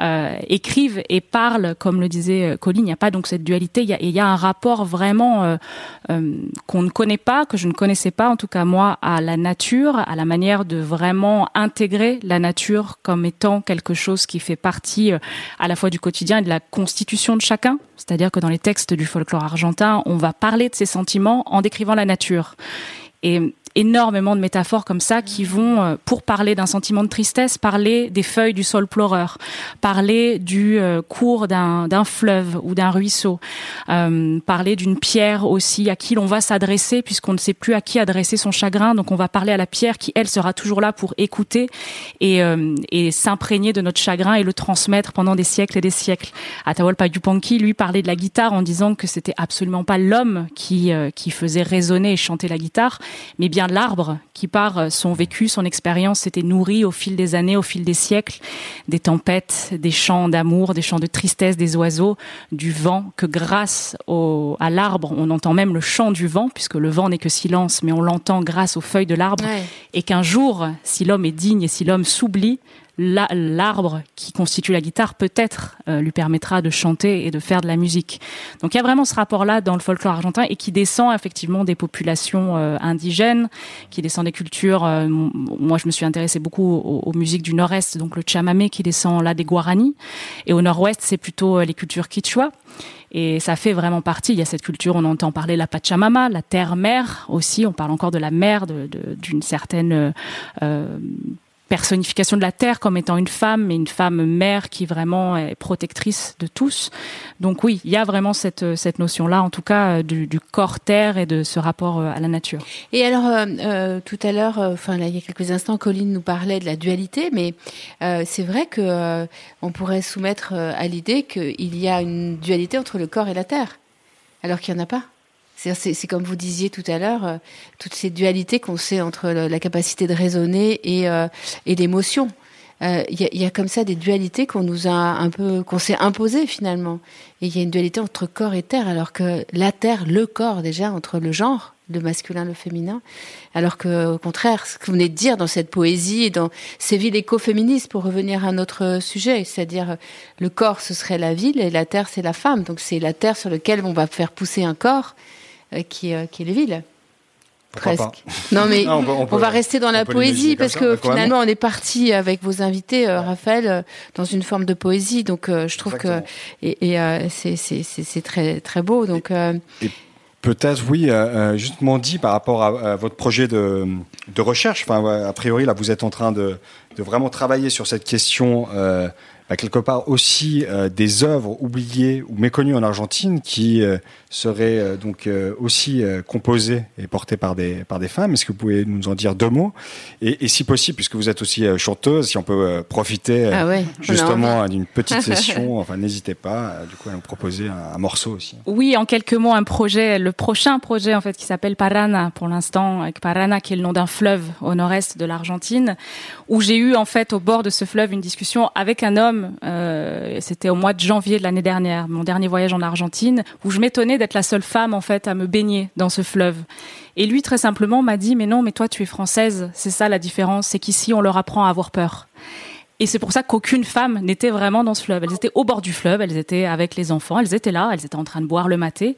euh, écrivent et parlent, comme le disait Colline, il n'y a pas donc cette dualité, il y a, il y a un rapport vraiment euh, euh, qu'on ne connaît pas, que je ne connaissais pas, en tout cas moi, à la nature, à la manière de vraiment intégrer la nature comme étant quelque chose qui fait partie euh, à la fois du quotidien et de la constitution de chacun. C'est-à-dire que dans les textes du folklore argentin, on va parler de ses sentiments en décrivant la nature. Et énormément de métaphores comme ça qui vont, euh, pour parler d'un sentiment de tristesse, parler des feuilles du sol pleureur, parler du euh, cours d'un fleuve ou d'un ruisseau, euh, parler d'une pierre aussi à qui l'on va s'adresser puisqu'on ne sait plus à qui adresser son chagrin. Donc on va parler à la pierre qui, elle, sera toujours là pour écouter et, et s'imprégner de notre chagrin et le transmettre pendant des siècles et des siècles. Atahualpa Yupanqui, lui, parlait de la guitare en disant que c'était absolument pas l'homme qui, qui faisait résonner et chanter la guitare, mais bien l'arbre qui, par euh, son vécu, son expérience, s'était nourri au fil des années, au fil des siècles, des tempêtes, des chants d'amour, des chants de tristesse des oiseaux, du vent, que grâce au, à l'arbre, on entend même le chant du vent, puisque le vent n'est que silence, mais on l'entend grâce aux feuilles de l'arbre, et qu'un jour, si l'homme est digne et si l'homme s'oublie, l'arbre qui constitue la guitare peut-être euh, lui permettra de chanter et de faire de la musique. Donc il y a vraiment ce rapport-là dans le folklore argentin et qui descend effectivement des populations euh, indigènes, qui descend des cultures. Euh, moi, je me suis intéressée beaucoup aux, musiques du nord-est, donc le chamamé qui descend là des Guarani, et au nord-ouest c'est plutôt les cultures quichua. Et ça fait vraiment partie. Il y a cette culture, on entend parler la Pachamama, la terre-mère aussi. On parle encore de la mer, d'une certaine personnification de la terre comme étant une femme, mais une femme mère qui vraiment est protectrice de tous. Donc oui, il y a vraiment cette, cette notion-là, en tout cas, du, du, corps terre et de ce rapport à la nature. Et alors, euh, tout à l'heure, enfin, il y a quelques instants, Colline nous parlait de la dualité, mais euh, c'est vrai que on pourrait soumettre à l'idée qu'il y a une dualité entre le corps et la terre, alors qu'il n'y en a pas. C'est comme vous disiez tout à l'heure, euh, toutes ces dualités qu'on sait entre la capacité de raisonner et, euh, l'émotion. Euh, il y, a comme ça des dualités qu'on nous a un peu, qu'on s'est imposées finalement. Et il y a une dualité entre corps et terre, alors que la terre, le corps déjà, entre le genre, le masculin, le féminin, alors que au contraire, ce que vous venez de dire dans cette poésie dans ces villes écoféministes, pour revenir à notre sujet, c'est-à-dire le corps, ce serait la ville et la terre, c'est la femme. Donc c'est la terre sur laquelle on va faire pousser un corps qui, euh, qui est les villes. Presque. Non, mais on, va rester dans la poésie parce que finalement, on est parti avec vos invités, euh, Raphaël, dans une forme de poésie. Donc, je trouve que et, et c'est très très beau. Donc. Et, Peut-être, oui, justement dit par rapport à, votre projet de, de recherche. Enfin, a priori, là, vous êtes en train de, de vraiment travailler sur cette question euh, bah, quelque part aussi euh, des œuvres oubliées ou méconnues en Argentine qui euh, seraient euh, donc aussi composées et portées par des par des femmes. Est-ce que vous pouvez nous en dire deux mots? Et, et, si possible, puisque vous êtes aussi chanteuse, si on peut profiter ah ouais, justement d'une petite session, enfin n'hésitez pas du coup à nous proposer un, un, morceau aussi. Oui, en quelques mots, un projet, le prochain projet en fait qui s'appelle Parana pour l'instant, avec Parana qui est le nom d'un fleuve au nord-est de l'Argentine, où j'ai eu en fait au bord de ce fleuve une discussion avec un homme euh, c'était au mois de janvier de l'année dernière, mon dernier voyage en Argentine, où je m'étonnais d'être la seule femme en fait à me baigner dans ce fleuve. Et lui très simplement m'a dit mais non, mais toi tu es française, c'est ça la différence, c'est qu'ici on leur apprend à avoir peur. Et c'est pour ça qu'aucune femme n'était vraiment dans ce fleuve. Elles étaient au bord du fleuve, elles étaient avec les enfants, elles étaient là, elles étaient en train de boire le maté.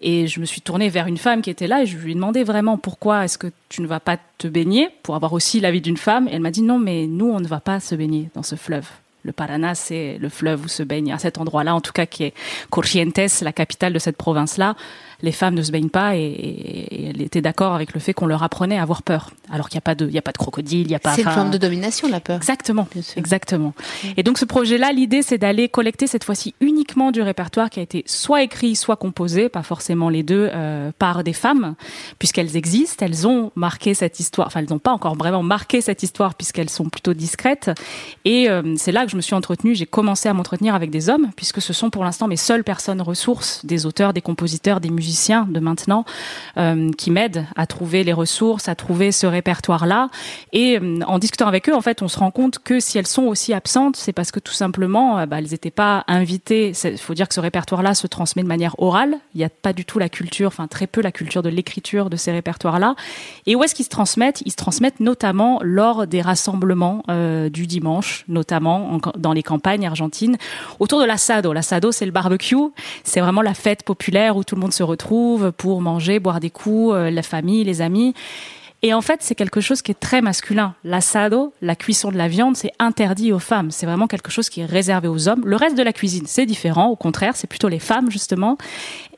Et je me suis tournée vers une femme qui était là et je lui ai demandé vraiment pourquoi est-ce que tu ne vas pas te baigner pour avoir aussi la vie d'une femme? Et elle m'a dit non, mais nous, on ne va pas se baigner dans ce fleuve. Le Paraná, c'est le fleuve où se baigne à cet endroit-là, en tout cas qui est Corrientes, la capitale de cette province-là les femmes ne se baignent pas et, elle était d'accord avec le fait qu'on leur apprenait à avoir peur. Alors qu'il n'y a pas de, il y a pas de crocodile, il y a pas. C'est une forme de domination la peur. Exactement, exactement. Et donc ce projet-là, l'idée c'est d'aller collecter cette fois-ci uniquement du répertoire qui a été soit écrit, soit composé, pas forcément les deux, euh, par des femmes, puisqu'elles existent, elles ont marqué cette histoire. Enfin, elles n'ont pas encore vraiment marqué cette histoire puisqu'elles sont plutôt discrètes. Et euh, c'est là que je me suis entretenue. J'ai commencé à m'entretenir avec des hommes, puisque ce sont pour l'instant mes seules personnes ressources, des auteurs, des compositeurs, des musiciens de maintenant euh, qui m'aident à trouver les ressources, à trouver ce répertoire-là. Et euh, en discutant avec eux, en fait, on se rend compte que si elles sont aussi absentes, c'est parce que tout simplement, euh, bah, elles n'étaient pas invitées. Il faut dire que ce répertoire-là se transmet de manière orale. Il n'y a pas du tout la culture, enfin très peu la culture de l'écriture de ces répertoires-là. Et où est-ce qu'ils se transmettent? Ils se transmettent notamment lors des rassemblements du dimanche, notamment dans les campagnes argentines, autour de l'assado. L'assado, c'est le barbecue. C'est vraiment la fête populaire où tout le monde se retrouve trouve pour manger, boire des coups, euh, la famille, les amis. Et en fait, c'est quelque chose qui est très masculin. L'assado, la cuisson de la viande, c'est interdit aux femmes. C'est vraiment quelque chose qui est réservé aux hommes. Le reste de la cuisine, c'est différent. Au contraire, c'est plutôt les femmes, justement.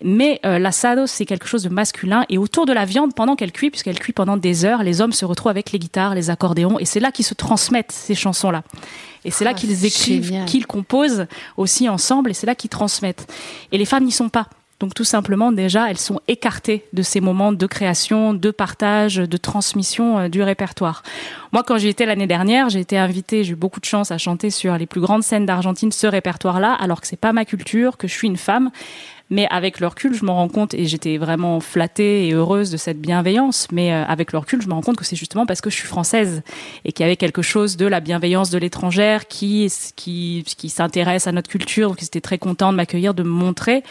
Mais euh, l'assado, c'est quelque chose de masculin. Et autour de la viande, pendant qu'elle cuit, puisqu'elle cuit pendant des heures, les hommes se retrouvent avec les guitares, les accordéons. Et c'est là qu'ils se transmettent ces chansons-là. Et c'est là ah, qu'ils écrivent, qu'ils composent aussi ensemble. Et c'est là qu'ils transmettent. Et les femmes n'y sont pas. Donc tout simplement, déjà, elles sont écartées de ces moments de création, de partage, de transmission euh, du répertoire. Moi, quand j'y étais l'année dernière, j'ai été invitée, j'ai eu beaucoup de chance à chanter sur les plus grandes scènes d'Argentine ce répertoire-là, alors que c'est pas ma culture, que je suis une femme. Mais avec le recul, je me rends compte, et j'étais vraiment flattée et heureuse de cette bienveillance, mais euh, avec le recul, je me rends compte que c'est justement parce que je suis française et qu'il y avait quelque chose de la bienveillance de l'étrangère qui, qui, s'intéresse à notre culture, donc c'était très content de m'accueillir, de me montrer.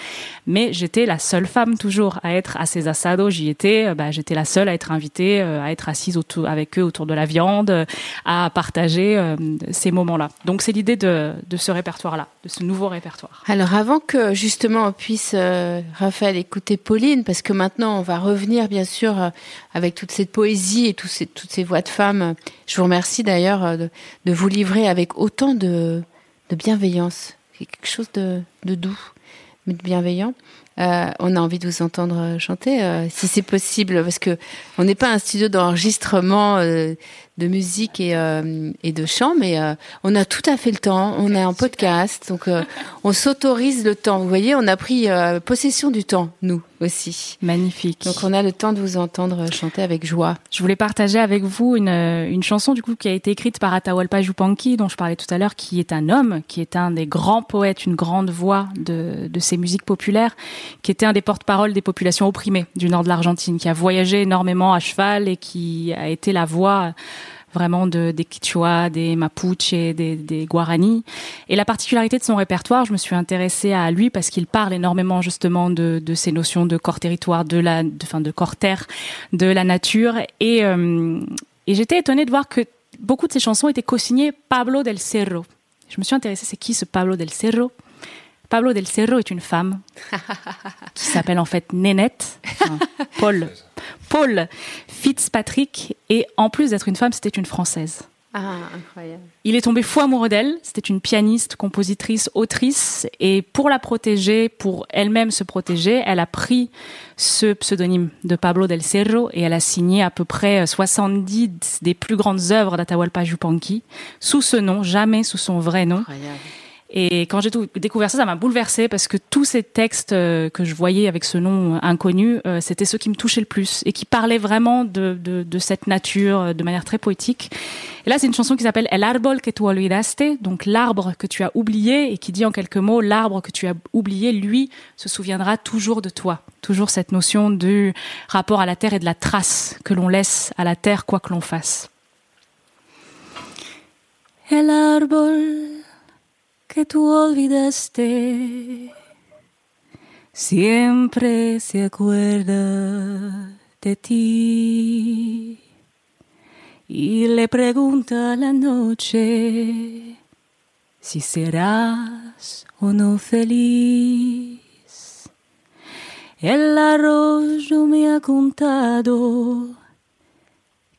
Mais j'étais la seule femme toujours à être à ces assados, j'y étais, euh, bah, j'étais la seule à être invitée, euh, à être assise avec eux autour de la viande, à partager ces moments-là. Donc c'est l'idée de, de ce répertoire-là, de ce nouveau répertoire. Alors avant que justement on puisse euh, Raphaël, écouter Pauline, parce que maintenant, on va revenir, bien sûr, euh, avec toute cette poésie et toutes ces voix de femmes. Je vous remercie d'ailleurs euh, de, vous livrer avec autant de, bienveillance. C'est quelque chose de, doux, mais de bienveillant. On a envie de vous entendre chanter, si c'est possible, parce que on n'est pas un studio d'enregistrement de musique et, euh, et de chant, mais euh, on a tout à fait le temps. On est en podcast, donc euh, on s'autorise le temps. Vous voyez, on a pris possession du temps, nous aussi. Magnifique. Donc on a le temps de vous entendre chanter avec joie. Je voulais partager avec vous une, une chanson du coup qui a été écrite par Atahualpa Yupanqui, dont je parlais tout à l'heure, qui est un homme, qui est un des grands poètes, une grande voix de, de ces musiques populaires, qui était un des porte-parole des populations opprimées du nord de l'Argentine, qui a voyagé énormément à cheval et qui a été la voix vraiment de, des Quichua, des Mapuche, des, des Guarani. Et la particularité de son répertoire, je me suis intéressée à lui parce qu'il parle énormément justement de, ces notions de corps-territoire, de la, de, enfin, de corps-terre, de la nature. Et, euh, et j'étais étonnée de voir que beaucoup de ses chansons étaient co-signées Pablo del Cerro. Je me suis intéressée, c'est qui ce Pablo del Cerro? Pablo del Cerro est une femme qui s'appelle en fait Nénette, Paul, Paul Fitzpatrick, et en plus d'être une femme, c'était une Française. Ah, incroyable. Il est tombé fou amoureux d'elle. C'était une pianiste, compositrice, autrice. Et pour la protéger, pour elle-même se protéger, elle a pris ce pseudonyme de Pablo del Cerro et elle a signé à peu près 70 des plus grandes œuvres d'Atahualpa Yupanqui sous ce nom, jamais sous son vrai nom. Incroyable. Et quand j'ai découvert ça, ça m'a bouleversée parce que tous ces textes euh, que je voyais avec ce nom inconnu, euh, c'était ceux qui me touchaient le plus et qui parlaient vraiment de, de, de cette nature euh, de manière très poétique. Et là, c'est une chanson qui s'appelle El árbol que tu olvidaste, donc l'arbre que tu as oublié et qui dit en quelques mots, l'arbre que tu as oublié, lui, se souviendra toujours de toi. Toujours cette notion du rapport à la terre et de la trace que l'on laisse à la terre quoi que l'on fasse. El árbol que tú olvidaste siempre se acuerda de ti y le pregunta la noche si serás o no feliz. El arroyo me ha contado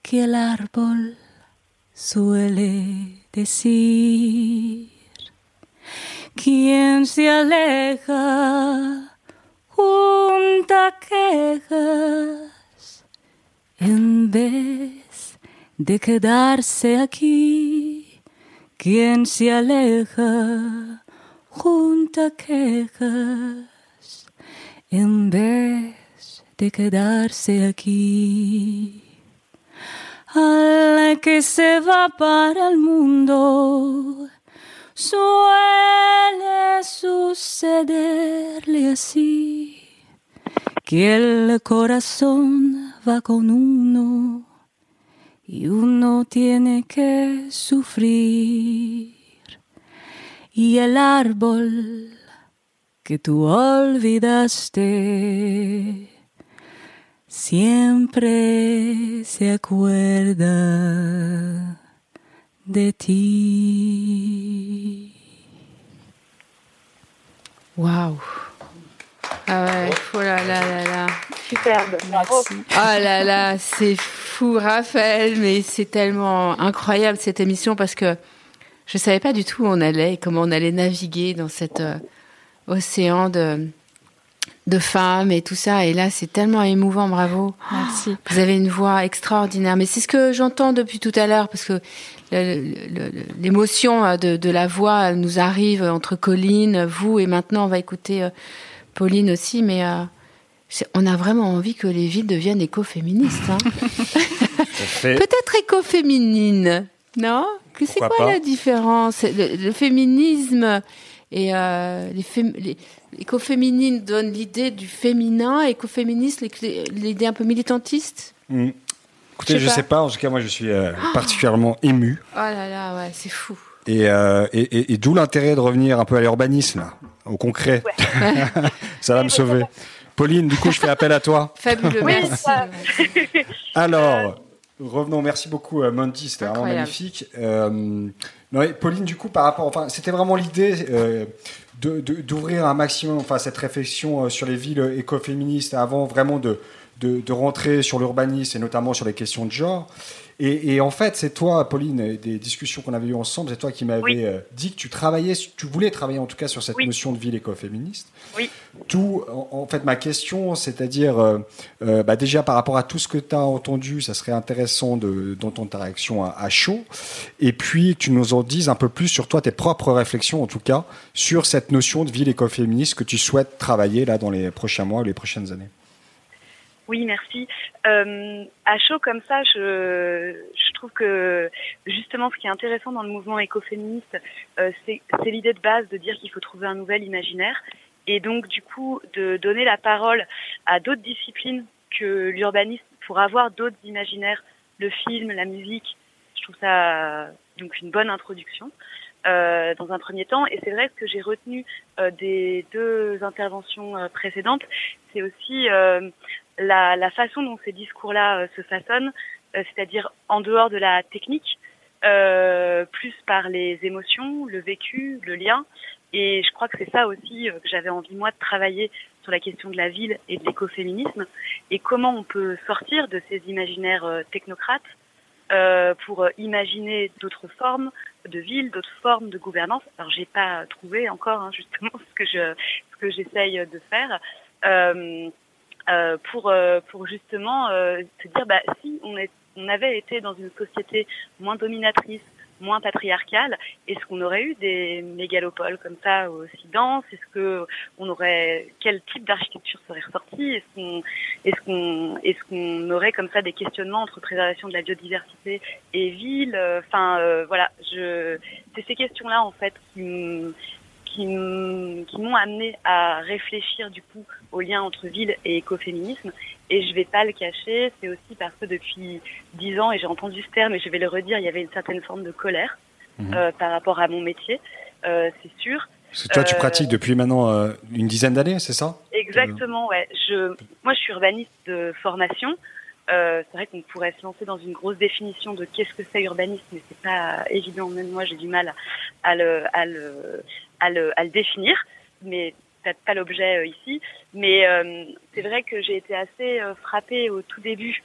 que el árbol suele decir quien se aleja junta quejas en vez de quedarse aquí. Quien se aleja junta quejas en vez de quedarse aquí. Al que se va para el mundo suele sucederle así, que el corazón va con uno y uno tiene que sufrir. Y el árbol que tú olvidaste siempre se acuerda de ti. Waouh! Ah ouais, oh là là là là. Superbe, bravo. Oh là là, c'est fou, Raphaël, mais c'est tellement incroyable cette émission parce que je savais pas du tout où on allait et comment on allait naviguer dans cet euh, océan de, de femmes et tout ça. Et là, c'est tellement émouvant, bravo. Merci. Vous avez une voix extraordinaire. Mais c'est ce que j'entends depuis tout à l'heure parce que l'émotion euh, de, la voix nous arrive entre Colline, vous, et maintenant on va écouter euh, Pauline aussi, mais euh, on a vraiment envie que les villes deviennent écoféministes. Hein. Peut-être écoféminines, non? C'est quoi la différence? Le, féminisme et l'écoféminine donne l'idée du féminin, écoféministe l'idée un peu militantiste. Mm. Écoutez, je, sais, pas. En tout cas, moi, je suis euh, particulièrement ému. Oh là là, ouais, c'est fou. Et, euh, et, et, d'où l'intérêt de revenir un peu à l'urbanisme, au concret. Ça va me sauver. Pauline, du coup, je fais appel à toi. Fabuleux, merci. Alors, revenons. Merci beaucoup, euh, Monty. C'était vraiment magnifique. Euh, Pauline, du coup, par rapport, enfin, c'était vraiment l'idée euh, d'ouvrir un maximum, enfin, cette réflexion sur les villes écoféministes avant vraiment de de, de rentrer sur l'urbanisme et notamment sur les questions de genre. Et, en fait, c'est toi, Pauline, des discussions qu'on avait eues ensemble, c'est toi qui m'avais euh, dit que tu travaillais, tu voulais travailler en tout cas sur cette notion de ville écoféministe. Oui. Tout, en, fait, ma question, c'est-à-dire, euh, euh, bah, déjà par rapport à tout ce que tu as entendu, ça serait intéressant d'entendre ta réaction à, chaud. Et puis, que tu nous en dises un peu plus sur toi, tes propres réflexions en tout cas, sur cette notion de ville écoféministe que tu souhaites travailler là dans les prochains mois ou les prochaines années. Oui, merci. Euh, à chaud comme ça, je, je trouve que justement ce qui est intéressant dans le mouvement écoféministe, euh, c'est l'idée de base de dire qu'il faut trouver un nouvel imaginaire et donc du coup de donner la parole à d'autres disciplines que l'urbanisme pour avoir d'autres imaginaires, le film, la musique. Je trouve ça donc une bonne introduction. Euh, dans un premier temps. Et c'est vrai que j'ai retenu euh, des deux interventions euh, précédentes, c'est aussi la, façon dont ces discours-là se façonnent, c'est-à-dire en dehors de la technique, plus par les émotions, le vécu, le lien. Et je crois que c'est ça aussi que j'avais envie moi de travailler sur la question de la ville et de l'écoféminisme et comment on peut sortir de ces imaginaires technocrates pour imaginer d'autres formes de ville, d'autres formes de gouvernance. Alors j'ai pas trouvé encore hein, justement ce que je ce que j'essaye de faire. Euh, euh, pour euh, pour justement se dire bah si on est on avait été dans une société moins dominatrice, moins patriarcale, est-ce qu'on aurait eu des mégalopoles comme ça aussi denses? Est-ce que on aurait quel type d'architecture serait ressorti? Est-ce qu'on est-ce qu'on est-ce qu'on aurait comme ça des questionnements entre préservation de la biodiversité et ville? Enfin voilà, je c'est ces questions-là en fait qui qui m'ont amené à réfléchir du coup au lien entre ville et écoféminisme. Et je vais pas le cacher, c'est aussi parce que depuis dix ans, et j'ai entendu ce terme, et je vais le redire, il y avait une certaine forme de colère mhm. euh, par rapport à mon métier, euh, c'est sûr. Parce que toi, tu euh, pratiques depuis maintenant une dizaine d'années, c'est ça? Exactement, ouais. Je, moi, je suis urbaniste de formation. Euh, c'est vrai qu'on pourrait se lancer dans une grosse définition de qu'est-ce que c'est urbanisme, mais c'est pas évident. Même moi, j'ai du mal à le, à le, à le, à le définir. Mais peut-être pas l'objet euh, ici. Mais euh, c'est vrai que j'ai été assez frappée au tout début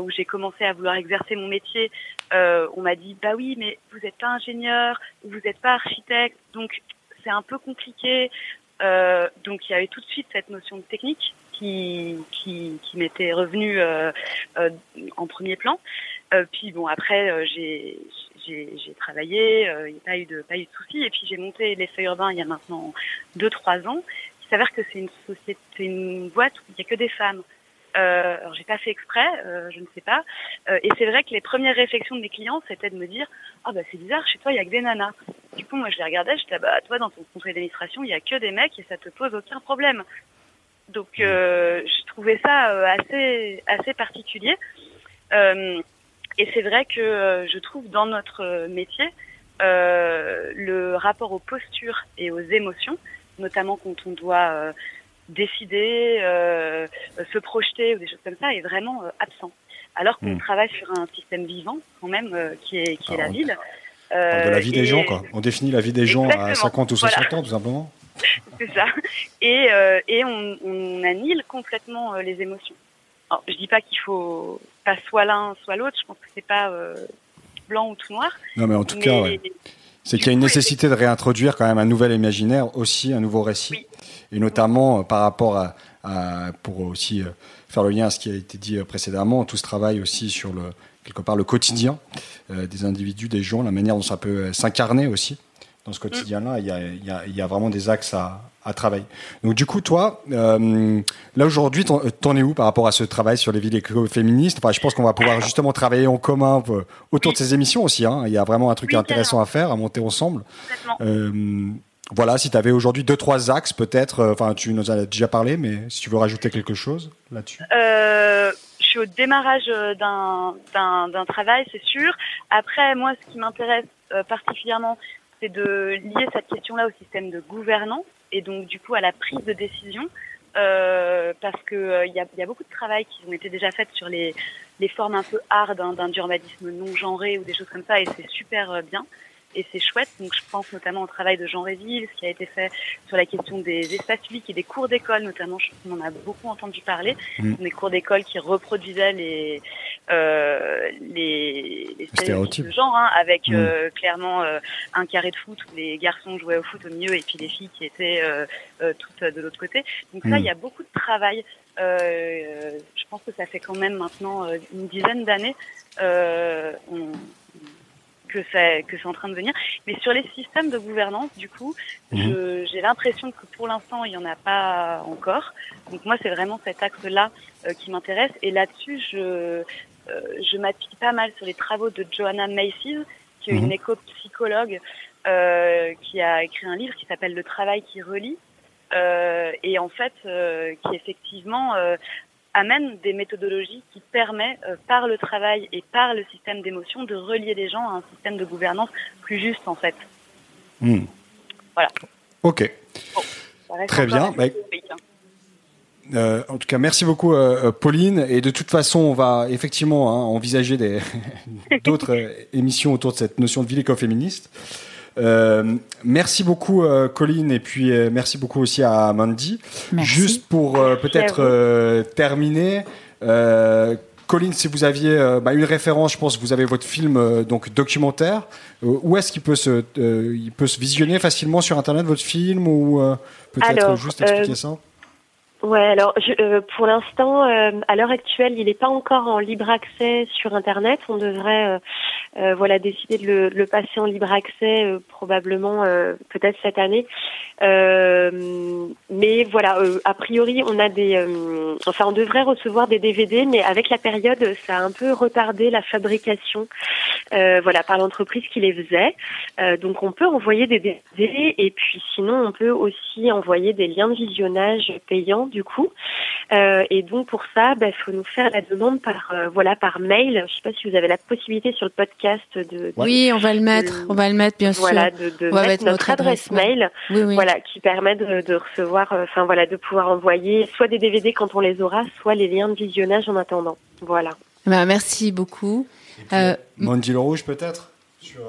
où j'ai commencé à vouloir exercer mon métier. on m'a dit bah oui, mais vous n'êtes pas ingénieur, vous n'êtes pas architecte, donc c'est un peu compliqué. donc il y avait tout de suite cette notion de technique qui, qui, qui m'était revenu euh, euh, en premier plan. Euh, puis bon, après, j'ai j'ai travaillé, il n'y a pas eu de pas eu de soucis. Et puis j'ai monté l'effet urbain il y a maintenant deux trois ans. Il s'avère que c'est une société, une boîte où il n'y a que des femmes. Euh, alors j'ai pas fait exprès, euh, je ne sais pas. Euh, et c'est vrai que les premières réflexions de mes clients, c'était de me dire ah bah c'est bizarre, chez toi il y a que des nanas. Du coup moi je les regardais, je disais bah toi dans ton conseil d'administration il y a que des mecs et ça te pose aucun problème. Donc euh, je trouvais ça assez assez particulier. Euh, et c'est vrai que je trouve dans notre métier le rapport aux postures et aux émotions, notamment quand on doit décider, se projeter ou des choses comme ça, est vraiment absent. Alors qu'on hmm. travaille sur un système vivant quand même qui est qui est la ah, ville. de la vie des gens quoi. On définit la vie des gens à 50 ou 60 ans tout simplement. c'est ça. Et, euh, et on, on, annule complètement euh, les émotions. Alors, je dis pas qu'il faut pas soit l'un soit l'autre. Je pense que c'est pas euh, blanc ou tout noir. Non, mais en tout cas, c'est qu'il y a une nécessité de réintroduire quand même un nouvel imaginaire, aussi un nouveau récit, et notamment par rapport à, à, pour aussi faire le lien à ce qui a été dit précédemment, tout ce travail aussi sur le quelque part le quotidien des individus, des gens, la manière dont ça peut s'incarner aussi dans ce quotidien-là. Il y a, il y a, il y a vraiment des axes à, à travailler. Donc du coup, toi, euh, là aujourd'hui, t'en es où par rapport à ce travail sur les villes écoféministes? Enfin, Je pense qu'on va pouvoir justement travailler en commun euh, autour de ces émissions aussi. Hein. Il y a vraiment un truc intéressant à faire, à monter ensemble. Euh, voilà, si tu avais aujourd'hui deux, trois axes peut-être, euh, enfin tu nous as déjà parlé, mais si tu veux rajouter quelque chose là-dessus. Euh, je suis au démarrage d'un travail, c'est sûr. Après, moi, ce qui m'intéresse particulièrement, c'est de lier cette question-là au système de gouvernance et donc du coup à la prise de décision. Euh, parce que il euh, y, a, beaucoup de travail qui ont été déjà fait sur les, formes un peu hard hein, d'un urbanisme non genré ou des choses comme ça et c'est super euh, bien et c'est chouette. Donc je pense notamment au travail de Jean Réville, ce qui a été fait sur la question des espaces publics et des cours d'école notamment. Je on en a beaucoup entendu parler. Mm. Des cours d'école qui reproduisaient les euh, les, les stéréotypes de genre, hein, avec mm. euh, clairement euh, un carré de foot où les garçons jouaient au foot au milieu et puis les filles qui étaient euh, toutes de l'autre côté. Donc ça, mm. il y a beaucoup de travail. je pense que ça fait quand même maintenant une dizaine d'années. On, que c'est que c'est en train de venir. Mais sur les systèmes de gouvernance, du coup, mhm. j'ai l'impression que pour l'instant, il y en a pas encore. Donc moi, c'est vraiment cet axe-là euh, qui m'intéresse. Et là-dessus, je euh, je m'appuie pas mal sur les travaux de Joanna Macy's, qui est une mhm. éco-psychologue euh, qui a écrit un livre qui s'appelle Le travail qui relie. Euh, et en fait, euh, qui effectivement amène des méthodologies qui permettent, euh, par le travail et par le système d'émotion, de relier les gens à un système de gouvernance plus juste, en fait. Hmm. Voilà. Ok. Très bien. Bah, hein. euh, en tout cas, merci beaucoup, euh, Pauline. Et de toute façon, on va effectivement hein, envisager d'autres émissions autour de cette notion de ville écoféministe. Euh, merci beaucoup, euh, Colline, et puis euh, merci beaucoup aussi à Mandy. Juste pour peut-être terminer, Colline, si vous aviez bah, une référence, je pense que vous avez votre film donc documentaire. où est-ce qu'il peut se, il peut se visionner facilement sur Internet votre film ou peut-être juste expliquer ça? Ouais, alors je, pour l'instant, à l'heure actuelle, il n'est pas encore en libre accès sur Internet. On devrait euh, voilà, décider de le, le, passer en libre accès euh, probablement euh, peut-être cette année. mais voilà, a priori, on a des, enfin, on devrait recevoir des DVD, mais avec la période, ça a un peu retardé la fabrication, voilà, par l'entreprise qui les faisait. donc, on peut envoyer des DVD et puis sinon, on peut aussi envoyer des liens de visionnage payants du coup. et donc pour ça, il bah, faut nous faire la demande par voilà par mail. Je sais pas si vous avez la possibilité sur le podcast de, oui, on va le mettre, on va le mettre bien sûr. De, mettre, notre, adresse, mail, voilà, qui permet de, recevoir, euh, enfin voilà, de pouvoir envoyer soit des DVD quand on les aura, soit les liens de visionnage en attendant. Voilà. Bah, merci beaucoup. Euh, le Rouge peut-être sur.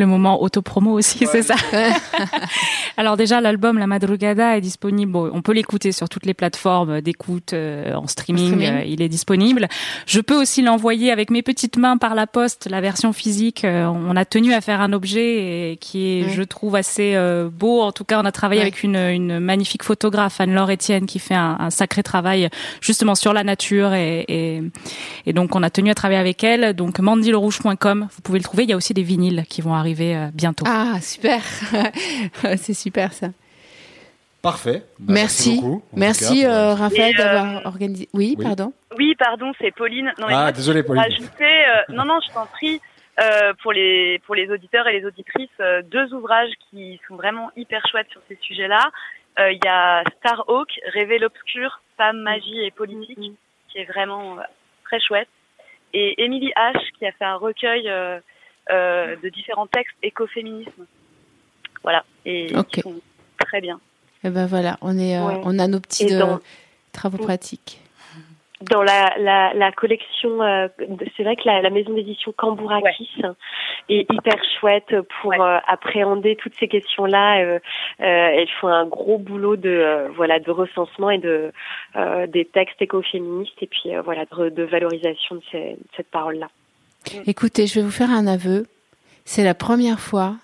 Le moment auto-promo aussi, c'est ça. Alors déjà, l'album La Madrugada est disponible. on peut l'écouter sur toutes les plateformes d'écoute euh, en streaming. Euh, il est disponible. Je peux aussi l'envoyer avec mes petites mains par la poste. La version physique, euh, on a tenu à faire un objet qui est, je trouve, assez beau. En tout cas, on a travaillé avec une, une, magnifique photographe, Anne-Laure Etienne, qui fait un, un, sacré travail justement sur la nature. Et, et, et, donc, on a tenu à travailler avec elle. Donc, mandylerouge.com, vous pouvez le trouver. Il y a aussi des vinyles qui vont arriver euh, bientôt. Ah, super. C'est super ça. Parfait. Bah, merci. Merci, euh, Raphaël d'avoir euh, organisé. Oui, pardon. Oui, pardon, c'est Pauline. Non, ah, désolé, Pauline. non, non, je t'en prie. pour les pour les auditeurs et les auditrices, deux ouvrages qui sont vraiment hyper chouettes sur ces sujets-là. Il y a Starhawk, Rêver l'obscur, femme, magie et politique, mm-hmm. qui est vraiment très chouette. Et Émilie H, qui a fait un recueil euh, de différents textes écoféminisme. Voilà, et très bien. Et eh ben voilà, on est, euh, on a nos petits euh, travaux pratiques. Dans la, la, la collection, c'est vrai que la, la maison d'édition Cambourakis est hyper chouette pour appréhender toutes ces questions-là. Euh, elles font un gros boulot de voilà de recensement et de des textes écoféministes et puis voilà de, de, valorisation de, ces, de cette parole-là. Écoutez, je vais vous faire un aveu. C'est la première fois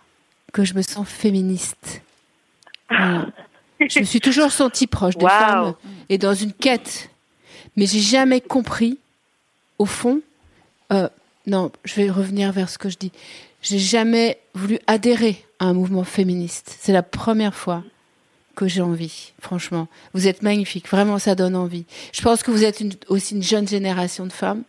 que je me sens féministe. je me suis toujours sentie proche des femmes et dans une quête. Mais j'ai jamais compris, au fond, euh, non, je vais revenir vers ce que je dis. J'ai jamais voulu adhérer à un mouvement féministe. C'est la première fois que j'ai envie, franchement. Vous êtes magnifique, vraiment, ça donne envie. Je pense que vous êtes aussi une jeune génération de femmes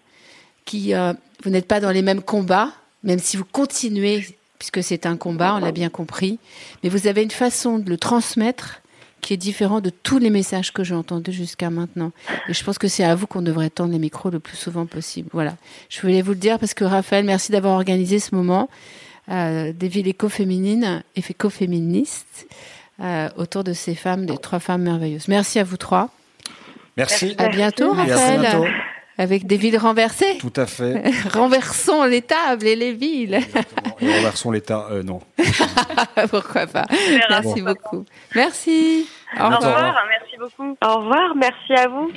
qui, euh, vous n'êtes pas dans les mêmes combats, même si vous continuez, puisque c'est un combat, on l'a bien compris, mais vous avez une façon de le transmettre qui est différent de tous les messages que j'ai entendus jusqu'à maintenant. Et je pense que c'est à vous qu'on devrait tendre les micros le plus souvent possible. Voilà. Je voulais vous le dire parce que Raphaël, merci d'avoir organisé ce moment euh, des villes éco-féminines et éco-féministes euh, autour de ces femmes, des trois femmes merveilleuses. Merci à vous trois. Merci. À bientôt, Raphaël. Avec des villes renversées Tout à fait. Renversons les tables et les villes. Exactement. Et renversons l'État. Euh, non. Pourquoi pas. Merci beaucoup. Merci. Au Au revoir. revoir, merci beaucoup. Au revoir, merci à vous.